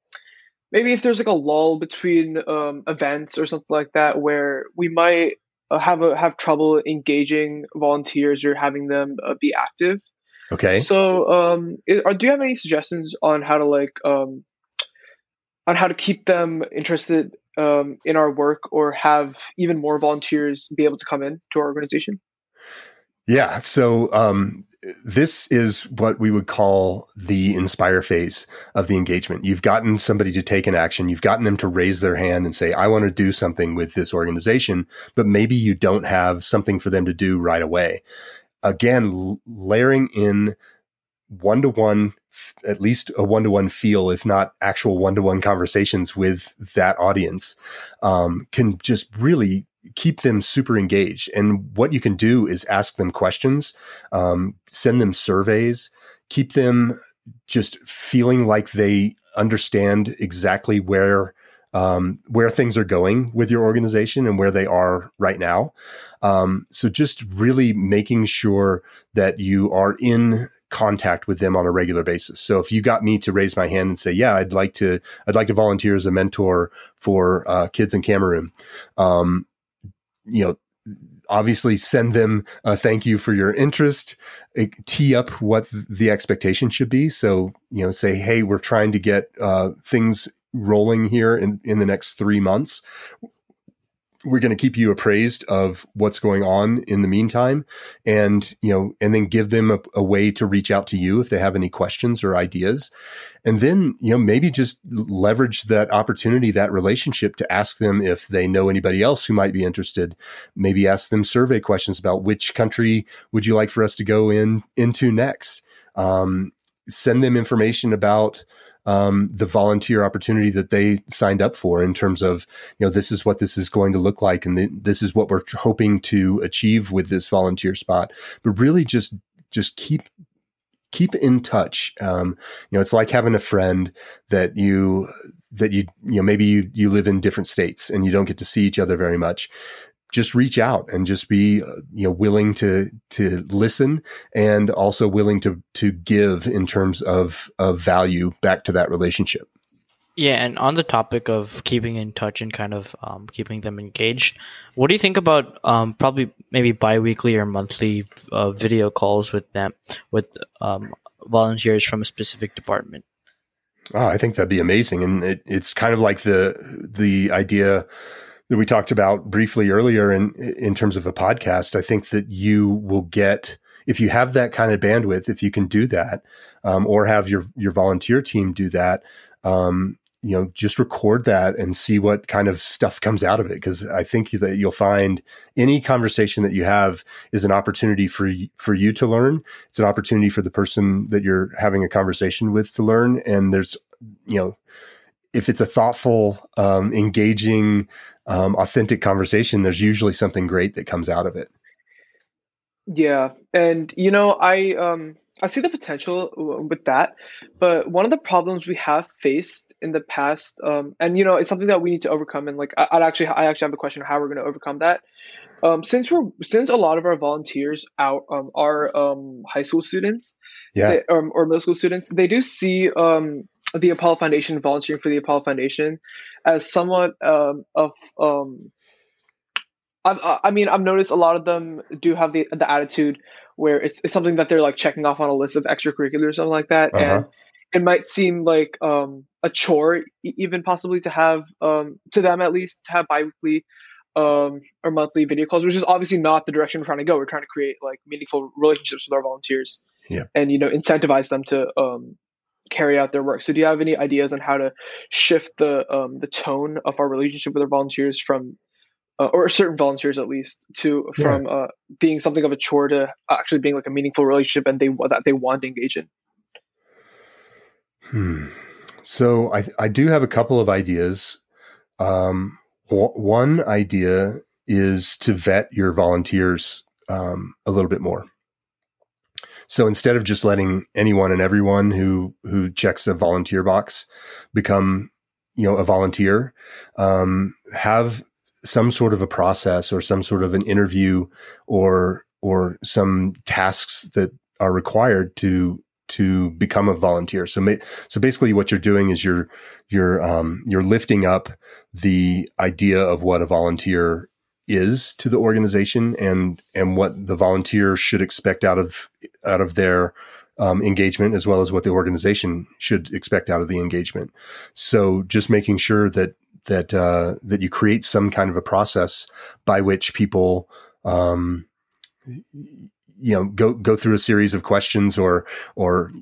maybe if there's like a lull between um, events or something like that where we might uh, have a, have trouble engaging volunteers or having them uh, be active. Okay. So, um, are, do you have any suggestions on how to like um, on how to keep them interested um, in our work or have even more volunteers be able to come in to our organization? Yeah. So um, this is what we would call the inspire phase of the engagement. You've gotten somebody to take an action. You've gotten them to raise their hand and say, I want to do something with this organization, but maybe you don't have something for them to do right away. Again, layering in one to one, at least a one to one feel, if not actual one to one conversations with that audience, um, can just really keep them super engaged. And what you can do is ask them questions, um, send them surveys, keep them just feeling like they understand exactly where um, where things are going with your organization and where they are right now. Um, so just really making sure that you are in contact with them on a regular basis. So if you got me to raise my hand and say, "Yeah, I'd like to, I'd like to volunteer as a mentor for uh, kids in Cameroon," um, you know, obviously send them a thank you for your interest tee up what the expectation should be. So you know say hey we're trying to get uh, things rolling here in, in the next three months we're going to keep you appraised of what's going on in the meantime and you know and then give them a, a, way to reach out to you if they have any questions or ideas. And then you know maybe just leverage that opportunity that relationship to ask them if they know anybody else who might be interested. Maybe ask them survey questions about which country would you like for us to go in into next. Um, send them information about um, the volunteer opportunity that they signed up for in terms of, you know, this is what this is going to look like. And the, this is what we're hoping to achieve with this volunteer spot, but really just, just keep keep in touch. Um, you know, it's like having a friend that you that you you know maybe you you live in different states and you don't get to see each other very much just reach out and just be uh, you know willing to to listen and also willing to to give in terms of of value back to that relationship. Yeah and on the topic of keeping in touch and kind of um, keeping them engaged what do you think about um, probably maybe bi-weekly or monthly uh, video calls with them with um, volunteers from a specific department? Oh i think that'd be amazing and it, it's kind of like the the idea that we talked about briefly earlier in in terms of a podcast, I think that you will get if you have that kind of bandwidth, if you can do that, um, or have your your volunteer team do that, um, you know, just record that and see what kind of stuff comes out of it. Because I think that you'll find any conversation that you have is an opportunity for for you to learn. It's an opportunity for the person that you're having a conversation with to learn. And there's, you know, if it's a thoughtful, um, engaging, um, authentic conversation, there's usually something great that comes out of it. Yeah, and you know, I um, I see the potential with that, but one of the problems we have faced in the past, um, and you know, it's something that we need to overcome. And like, I, would actually, I actually have a question of how we're going to overcome that. Um, since we're since a lot of our volunteers out um, are um, high school students, yeah, they, um, or middle school students, they do see um, the Apollo Foundation volunteering for the Apollo Foundation as somewhat um, of um, I, I mean, I've noticed a lot of them do have the the attitude where it's, it's something that they're like checking off on a list of extracurriculars, or something like that, Uh-huh. and it might seem like um, a chore, even possibly to have um, to them at least to have biweekly um, or monthly video calls, which is obviously not the direction we're trying to go. We're trying to create like meaningful relationships with our volunteers, Yeah. and you know incentivize them to um, carry out their work. So, do you have any ideas on how to shift the um, the tone of our relationship with our volunteers from uh, or certain volunteers at least to Yeah. from uh, being something of a chore to actually being like a meaningful relationship and they that they want to engage in. Hmm. So I I do have a couple of ideas. Um, w- one idea is to vet your volunteers um, a little bit more. So instead of just letting anyone and everyone who who checks the volunteer box become you know a volunteer, um, have some sort of a process or some sort of an interview or or some tasks that are required to to become a volunteer. So ma- so basically what you're doing is you're you're um, you're lifting up the idea of what a volunteer is to the organization and and what the volunteer should expect out of out of their um, engagement as well as what the organization should expect out of the engagement. So just making sure that that uh, that you create some kind of a process by which people um, you know go go through a series of questions or or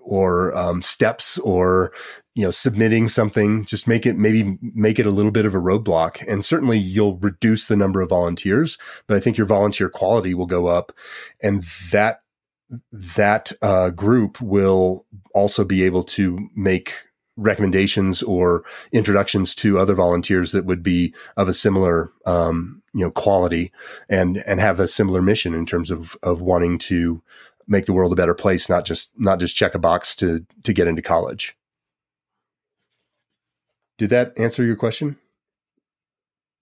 or um, steps or you know submitting something just make it maybe make it a little bit of a roadblock and certainly you'll reduce the number of volunteers but i think your volunteer quality will go up and that that uh, group will also be able to make recommendations or introductions to other volunteers that would be of a similar um, you know quality and and have a similar mission in terms of of wanting to make the world a better place not just not just check a box to to get into college. Did that answer your question?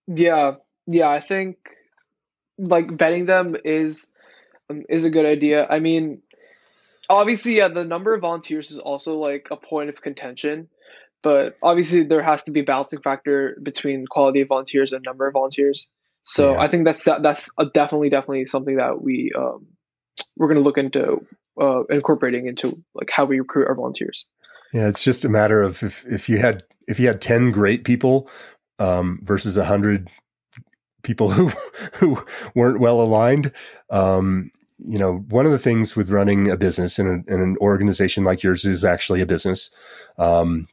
Yeah, yeah, I think like vetting them is is a good idea. I mean, obviously, yeah, the number of volunteers is also like a point of contention, but obviously there has to be a balancing factor between quality of volunteers and number of volunteers. So Yeah. I think that's that's a definitely definitely something that we um, we're going to look into uh, incorporating into like how we recruit our volunteers. yeah it's just a matter of if if you had if you had 10 great people um versus 100 people who who weren't well aligned um you know one of the things with running a business and, a, and an organization like yours is actually a business. Um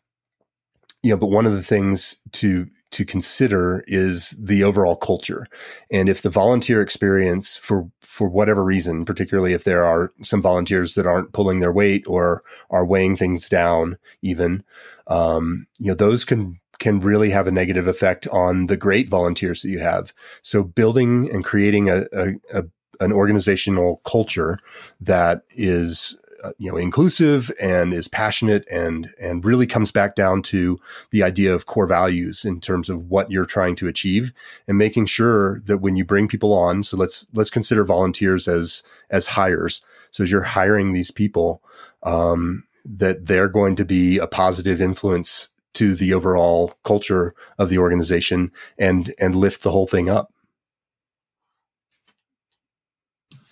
you know but one of the things to to consider is the overall culture. And if the volunteer experience for for whatever reason particularly if there are some volunteers that aren't pulling their weight or are weighing things down even um you know those can can really have a negative effect on the great volunteers that you have. So building and creating a, a, a an organizational culture that is uh, you know inclusive and is passionate and and really comes back down to the idea of core values in terms of what you're trying to achieve and making sure that when you bring people on so let's let's consider volunteers as as hires. So as you're hiring these people um, that they're going to be a positive influence to the overall culture of the organization and and lift the whole thing up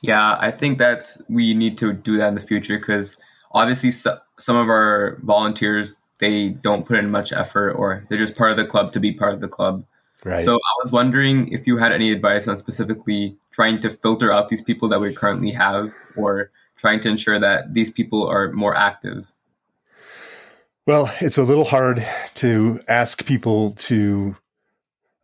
Yeah, I think that we need to do that in the future because obviously so, some of our volunteers they don't put in much effort or they're just part of the club to be part of the club. right So I was wondering if you had any advice on specifically trying to filter out these people that we currently have or trying to ensure that these people are more active. Well, it's a little hard to ask people to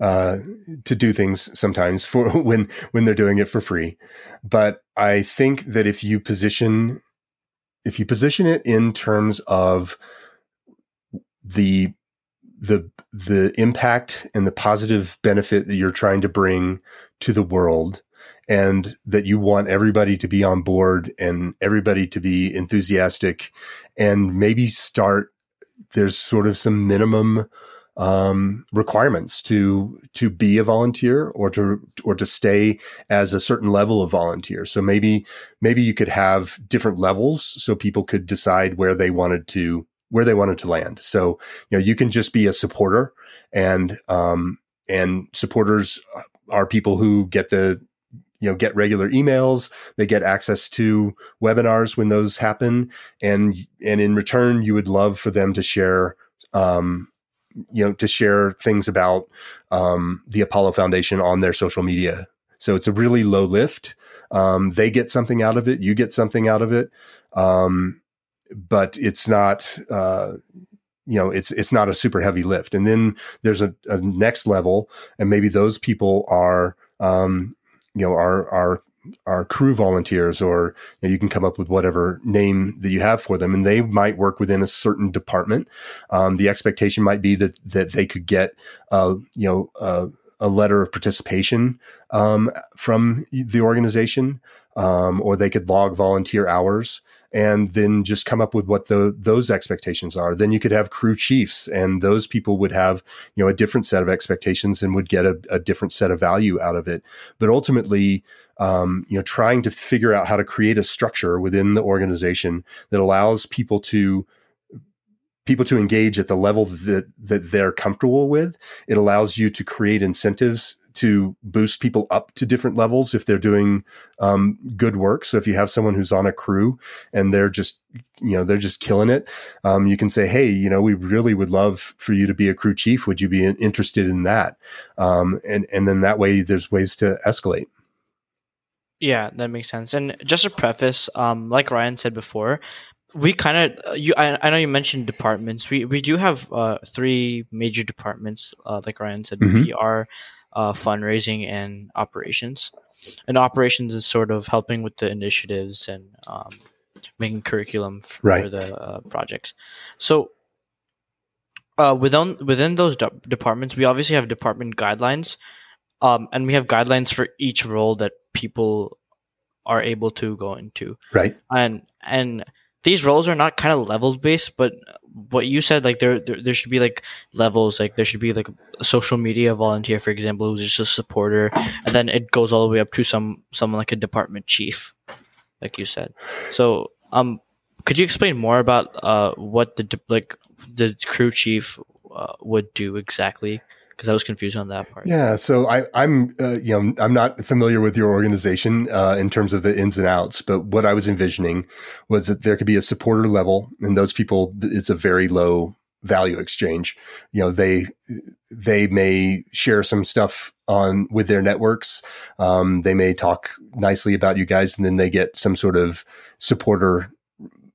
uh, to do things sometimes for when when they're doing it for free. But I think that if you position if you position it in terms of the the the impact and the positive benefit that you're trying to bring to the world and that you want everybody to be on board and everybody to be enthusiastic and maybe start there's sort of some minimum um, requirements to to be a volunteer or to or to stay as a certain level of volunteer. So maybe maybe you could have different levels so people could decide where they wanted to where they wanted to land. So you know you can just be a supporter and um, and supporters are people who get the you know get regular emails they get access to webinars when those happen and and in return you would love for them to share um, you know to share things about um, the apollo foundation on their social media. So it's a really low lift. Um, they get something out of it. You get something out of it. Um, but it's not uh, you know it's it's not a super heavy lift. And then there's a, a next level and maybe those people are um, you know are our our crew volunteers or you, know, you, can come up with whatever name that you have for them and they might work within a certain department um, the expectation might be that that they could get uh, you know a letter of participation um, from the organization um, or they could log volunteer hours and then just come up with what the those expectations are. Then you could have crew chiefs, and those people would have you know a different set of expectations and would get a, a different set of value out of it. But ultimately, um, you know, trying to figure out how to create a structure within the organization that allows people to people to engage at the level that that they're comfortable with. It allows you to create incentives to boost people up to different levels if they're doing um, good work. So if you have someone who's on a crew and they're just, you know, they're just killing it, um, you can say, hey, you know, we really would love for you to be a crew chief. Would you be interested in that? Um, and and then that way, there's ways to escalate. Yeah, that makes sense. And just a preface, um, like Ryan said before, we kind of you I, I know you mentioned departments we we do have uh three major departments uh like ryan said mm-hmm. pr uh, fundraising and operations. And operations is sort of helping with the initiatives and um, making curriculum for, right. the uh, projects. So uh, within within those de- departments, we obviously have department guidelines, um, and we have guidelines for each role that people are able to go into. Right. And and these roles are not kind of level based, but what you said, like there, there, there should be like levels. Like there should be like a social media volunteer, for example, who's just a supporter, and then it goes all the way up to some someone like a department chief, like you said. So, um, could you explain more about uh what the like the crew chief uh, would do exactly? Because I was confused on that part. Yeah, so I, am uh, you know I'm not familiar with your organization uh, in terms of the ins and outs, but what I was envisioning was that there could be a supporter level, and those people it's a very low value exchange. You know, they they may share some stuff on with their networks. Um, they may talk nicely about you guys, and then they get some sort of supporter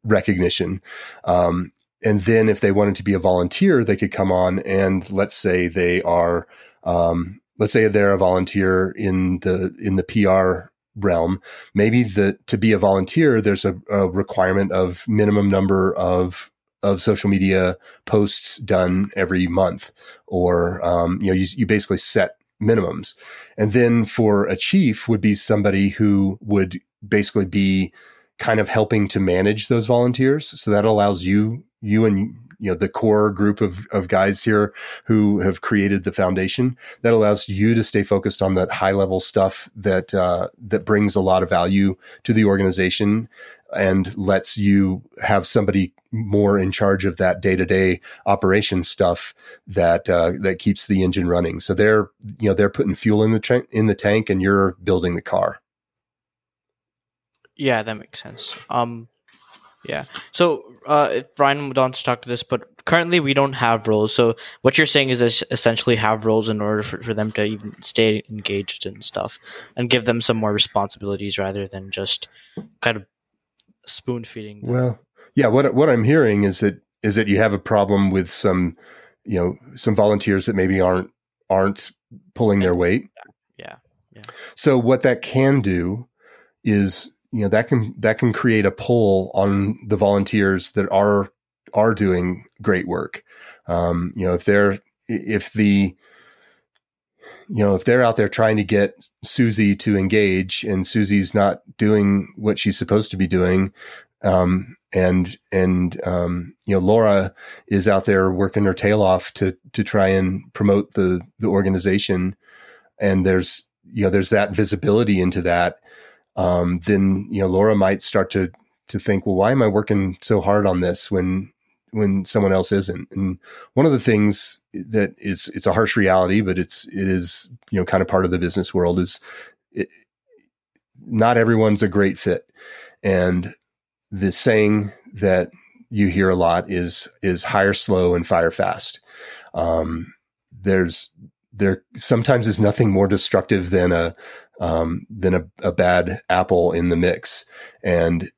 recognition. Um, and then if they wanted to be a volunteer, they could come on and let's say they are, um, let's say they're a volunteer in the in the PR realm. Maybe the to be a volunteer, there's a, a requirement of minimum number of of social media posts done every month, or um, you know, you, you basically set minimums. And then for a chief would be somebody who would basically be kind of helping to manage those volunteers. So that allows you you and you know the core group of, of guys here who have created the foundation that allows you to stay focused on that high level stuff that uh, that brings a lot of value to the organization and lets you have somebody more in charge of that day to day operation stuff that uh, that keeps the engine running. So they're you know they're putting fuel in the tra- in the tank and you're building the car. Yeah, that makes sense. Um, yeah. So uh, Ryan wants to talk to this, but currently we don't have roles. So what you're saying is essentially have roles in order for, for them to even stay engaged and stuff, and give them some more responsibilities rather than just kind of spoon feeding. Well, yeah. What what I'm hearing is that is that you have a problem with some, you know, some volunteers that maybe aren't aren't pulling their weight. Yeah. Yeah. So what that can do is you know that can that can create a pull on the volunteers that are are doing great work. Um, you know, if they're if the you know if they're out there trying to get Susie to engage and Susie's not doing what she's supposed to be doing, um, and and um, you know Laura is out there working her tail off to to try and promote the the organization, and there's you know there's that visibility into that um, then you know Laura might start to to think, well, why am I working so hard on this when when someone else isn't. And one of the things that is it's a harsh reality, but it's it is you know kind of part of the business world is it, not everyone's a great fit, and the saying that you hear a lot is is hire slow and fire fast. Um, there's there sometimes is nothing more destructive than a um, than a, a bad apple in the mix, and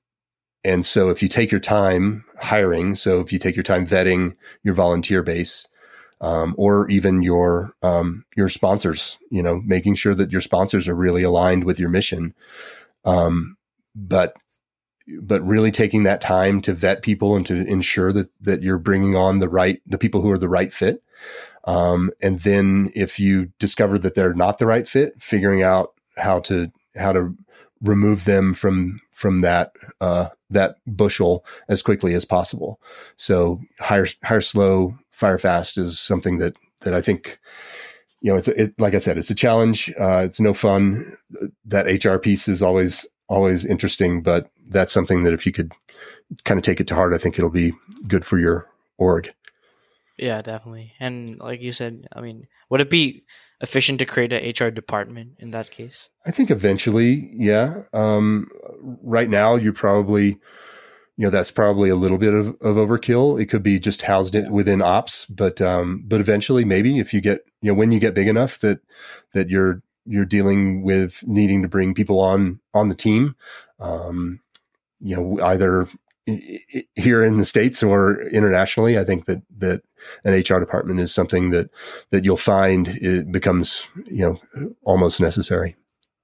and so if you take your time hiring, so if you take your time vetting your volunteer base, um, or even your um, your sponsors, you know, making sure that your sponsors are really aligned with your mission. Um, but but really taking that time to vet people and to ensure that that you're bringing on the right the people who are the right fit. Um, and then if you discover that they're not the right fit, figuring out how to how to remove them from from that uh, that bushel as quickly as possible. So hire hire slow, fire fast is something that that I think you know it's it, like I said, it's a challenge. Uh, it's no fun. That HR piece is always always interesting, but that's something that if you could kind of take it to heart, I think it'll be good for your org. Yeah, definitely. And like you said, I mean, would it be efficient to create a HR department in that case? I think eventually, yeah. Um, right now, you probably, you know, that's probably a little bit of, of overkill. It could be just housed within ops, but um, but eventually, maybe if you get, you know, when you get big enough that that you're you're dealing with needing to bring people on on the team, um, you know, either here in the states or internationally, I think that that an HR department is something that that you'll find it becomes you know almost necessary.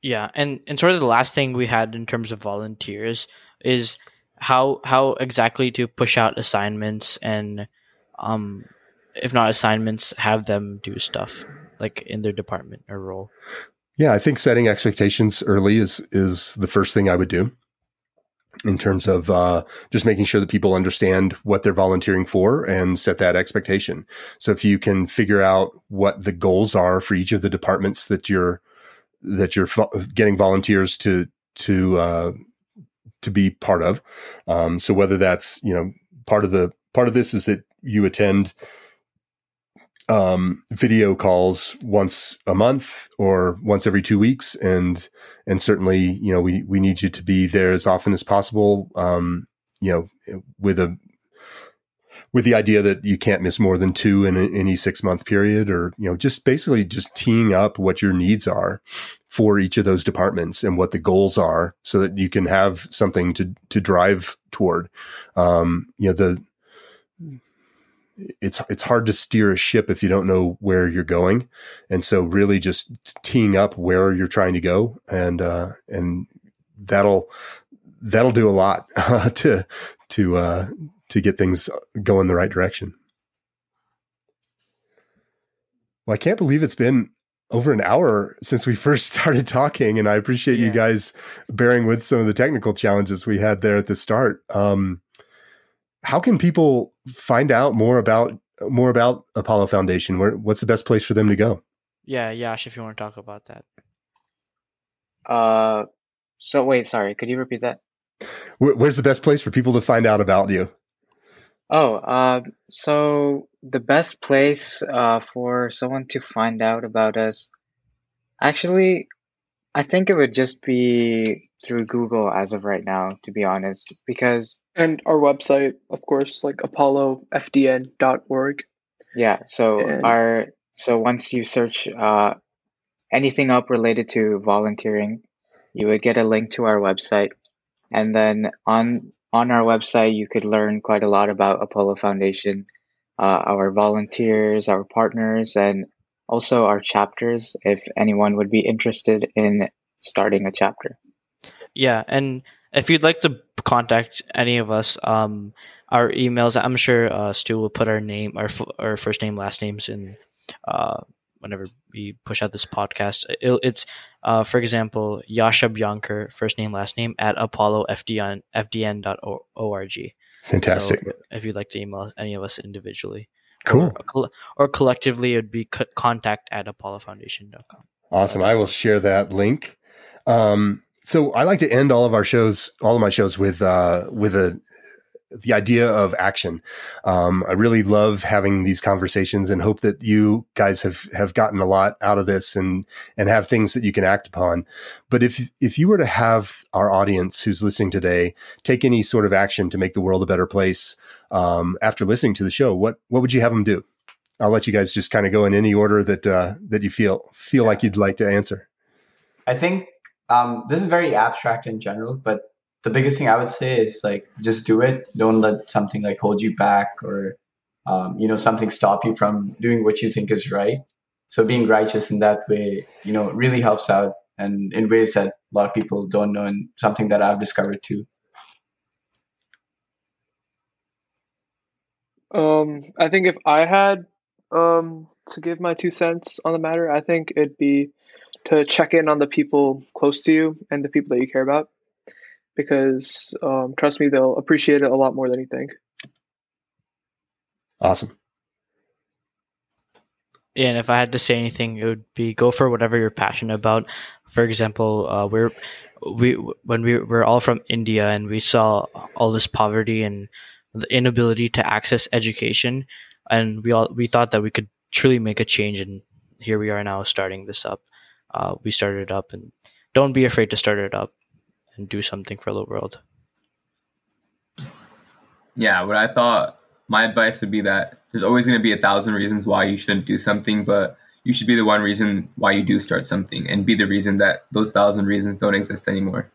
Yeah, and and sort of the last thing we had in terms of volunteers is how how exactly to push out assignments and um if not assignments have them do stuff like in their department or role. Yeah, I think setting expectations early is is the first thing I would do in terms of uh, just making sure that people understand what they're volunteering for and set that expectation. So if you can figure out what the goals are for each of the departments that you're that you're getting volunteers to to uh, to be part of. Um, so whether that's you know part of the part of this is that you attend um, video calls once a month or once every two weeks, and and certainly you know we we need you to be there as often as possible. Um, you know, with a with the idea that you can't miss more than two in any six month period, or you know, just basically just teeing up what your needs are for each of those departments and what the goals are, so that you can have something to to drive toward. Um, you know, the it's it's hard to steer a ship if you don't know where you're going, and so really just teeing up where you're trying to go, and uh, and that'll that'll do a lot uh, to to uh, to get things going the right direction. Well, I can't believe it's been over an hour since we first started talking, and I appreciate yeah. you guys bearing with some of the technical challenges we had there at the start. Um, how can people find out more about more about Apollo Foundation? Where what's the best place for them to go? Yeah, Yash, if you want to talk about that. Uh, so wait, sorry, could you repeat that? Where, where's the best place for people to find out about you? Oh, uh, so the best place uh, for someone to find out about us, actually, I think it would just be through Google as of right now, to be honest, because and our website, of course, like apollofdn.org. Yeah. So and... our so once you search uh, anything up related to volunteering, you would get a link to our website, and then on on our website you could learn quite a lot about Apollo Foundation, uh, our volunteers, our partners, and also our chapters. If anyone would be interested in starting a chapter. Yeah, and if you'd like to contact any of us, um, our emails, I'm sure uh, Stu will put our name, our f- our first name, last names in uh, whenever we push out this podcast. It, it's, uh, for example, Yasha Bianker, first name, last name, at apollo apollofdn, fdn.org. Fantastic. So if you'd like to email any of us individually. Cool. Or, or collectively, it would be contact at apollofoundation.com. Awesome. I will share that link. Um, so I like to end all of our shows, all of my shows with uh, with a the idea of action. Um, I really love having these conversations and hope that you guys have have gotten a lot out of this and and have things that you can act upon. But if if you were to have our audience who's listening today take any sort of action to make the world a better place um, after listening to the show, what what would you have them do? I'll let you guys just kind of go in any order that uh, that you feel feel yeah. like you'd like to answer. I think um, this is very abstract in general, but the biggest thing I would say is like just do it. Don't let something like hold you back or um, you know something stop you from doing what you think is right. So being righteous in that way, you know, really helps out and in ways that a lot of people don't know and something that I've discovered too. Um, I think if I had um, to give my two cents on the matter, I think it'd be to check in on the people close to you and the people that you care about because um, trust me, they'll appreciate it a lot more than you think. Awesome. Yeah, and if I had to say anything, it would be go for whatever you're passionate about. For example, uh, we're we when we we're all from India and we saw all this poverty and the inability to access education, and we all we thought that we could truly make a change, and here we are now starting this up. Uh, we started it up, and don't be afraid to start it up and do something for the world. Yeah, what I thought my advice would be that there's always going to be a thousand reasons why you shouldn't do something, but you should be the one reason why you do start something and be the reason that those thousand reasons don't exist anymore.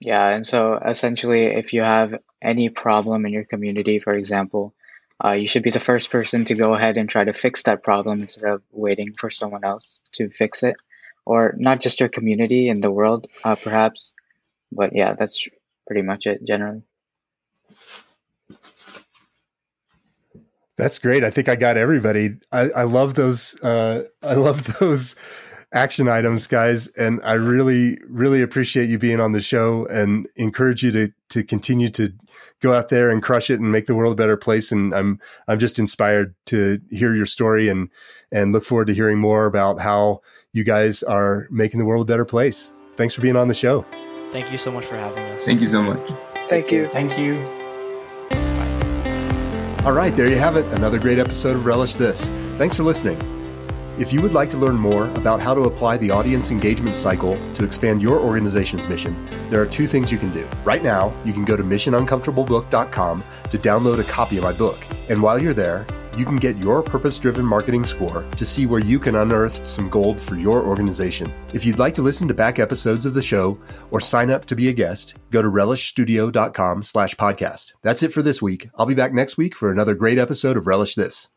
Yeah, and so essentially, if you have any problem in your community, for example, uh, you should be the first person to go ahead and try to fix that problem instead of waiting for someone else to fix it or not just your community and the world, uh, perhaps. But yeah, that's pretty much it generally. That's great. I think I got everybody. I, I love those. Uh, I love those action items, guys. And I really, really appreciate you being on the show and encourage you to to continue to go out there and crush it and make the world a better place. And I'm I'm just inspired to hear your story and and look forward to hearing more about how you guys are making the world a better place. Thanks for being on the show. Thank you so much for having us. Thank you so much. Thank you. Thank you. All right, there you have it. Another great episode of Relish This. Thanks for listening. If you would like to learn more about how to apply the audience engagement cycle to expand your organization's mission, there are two things you can do. Right now, you can go to missionuncomfortablebook.com to download a copy of my book. And while you're there, you can get your purpose driven marketing score to see where you can unearth some gold for your organization. If you'd like to listen to back episodes of the show or sign up to be a guest, go to relishstudio.com slash podcast. That's it for this week. I'll be back next week for another great episode of Relish This.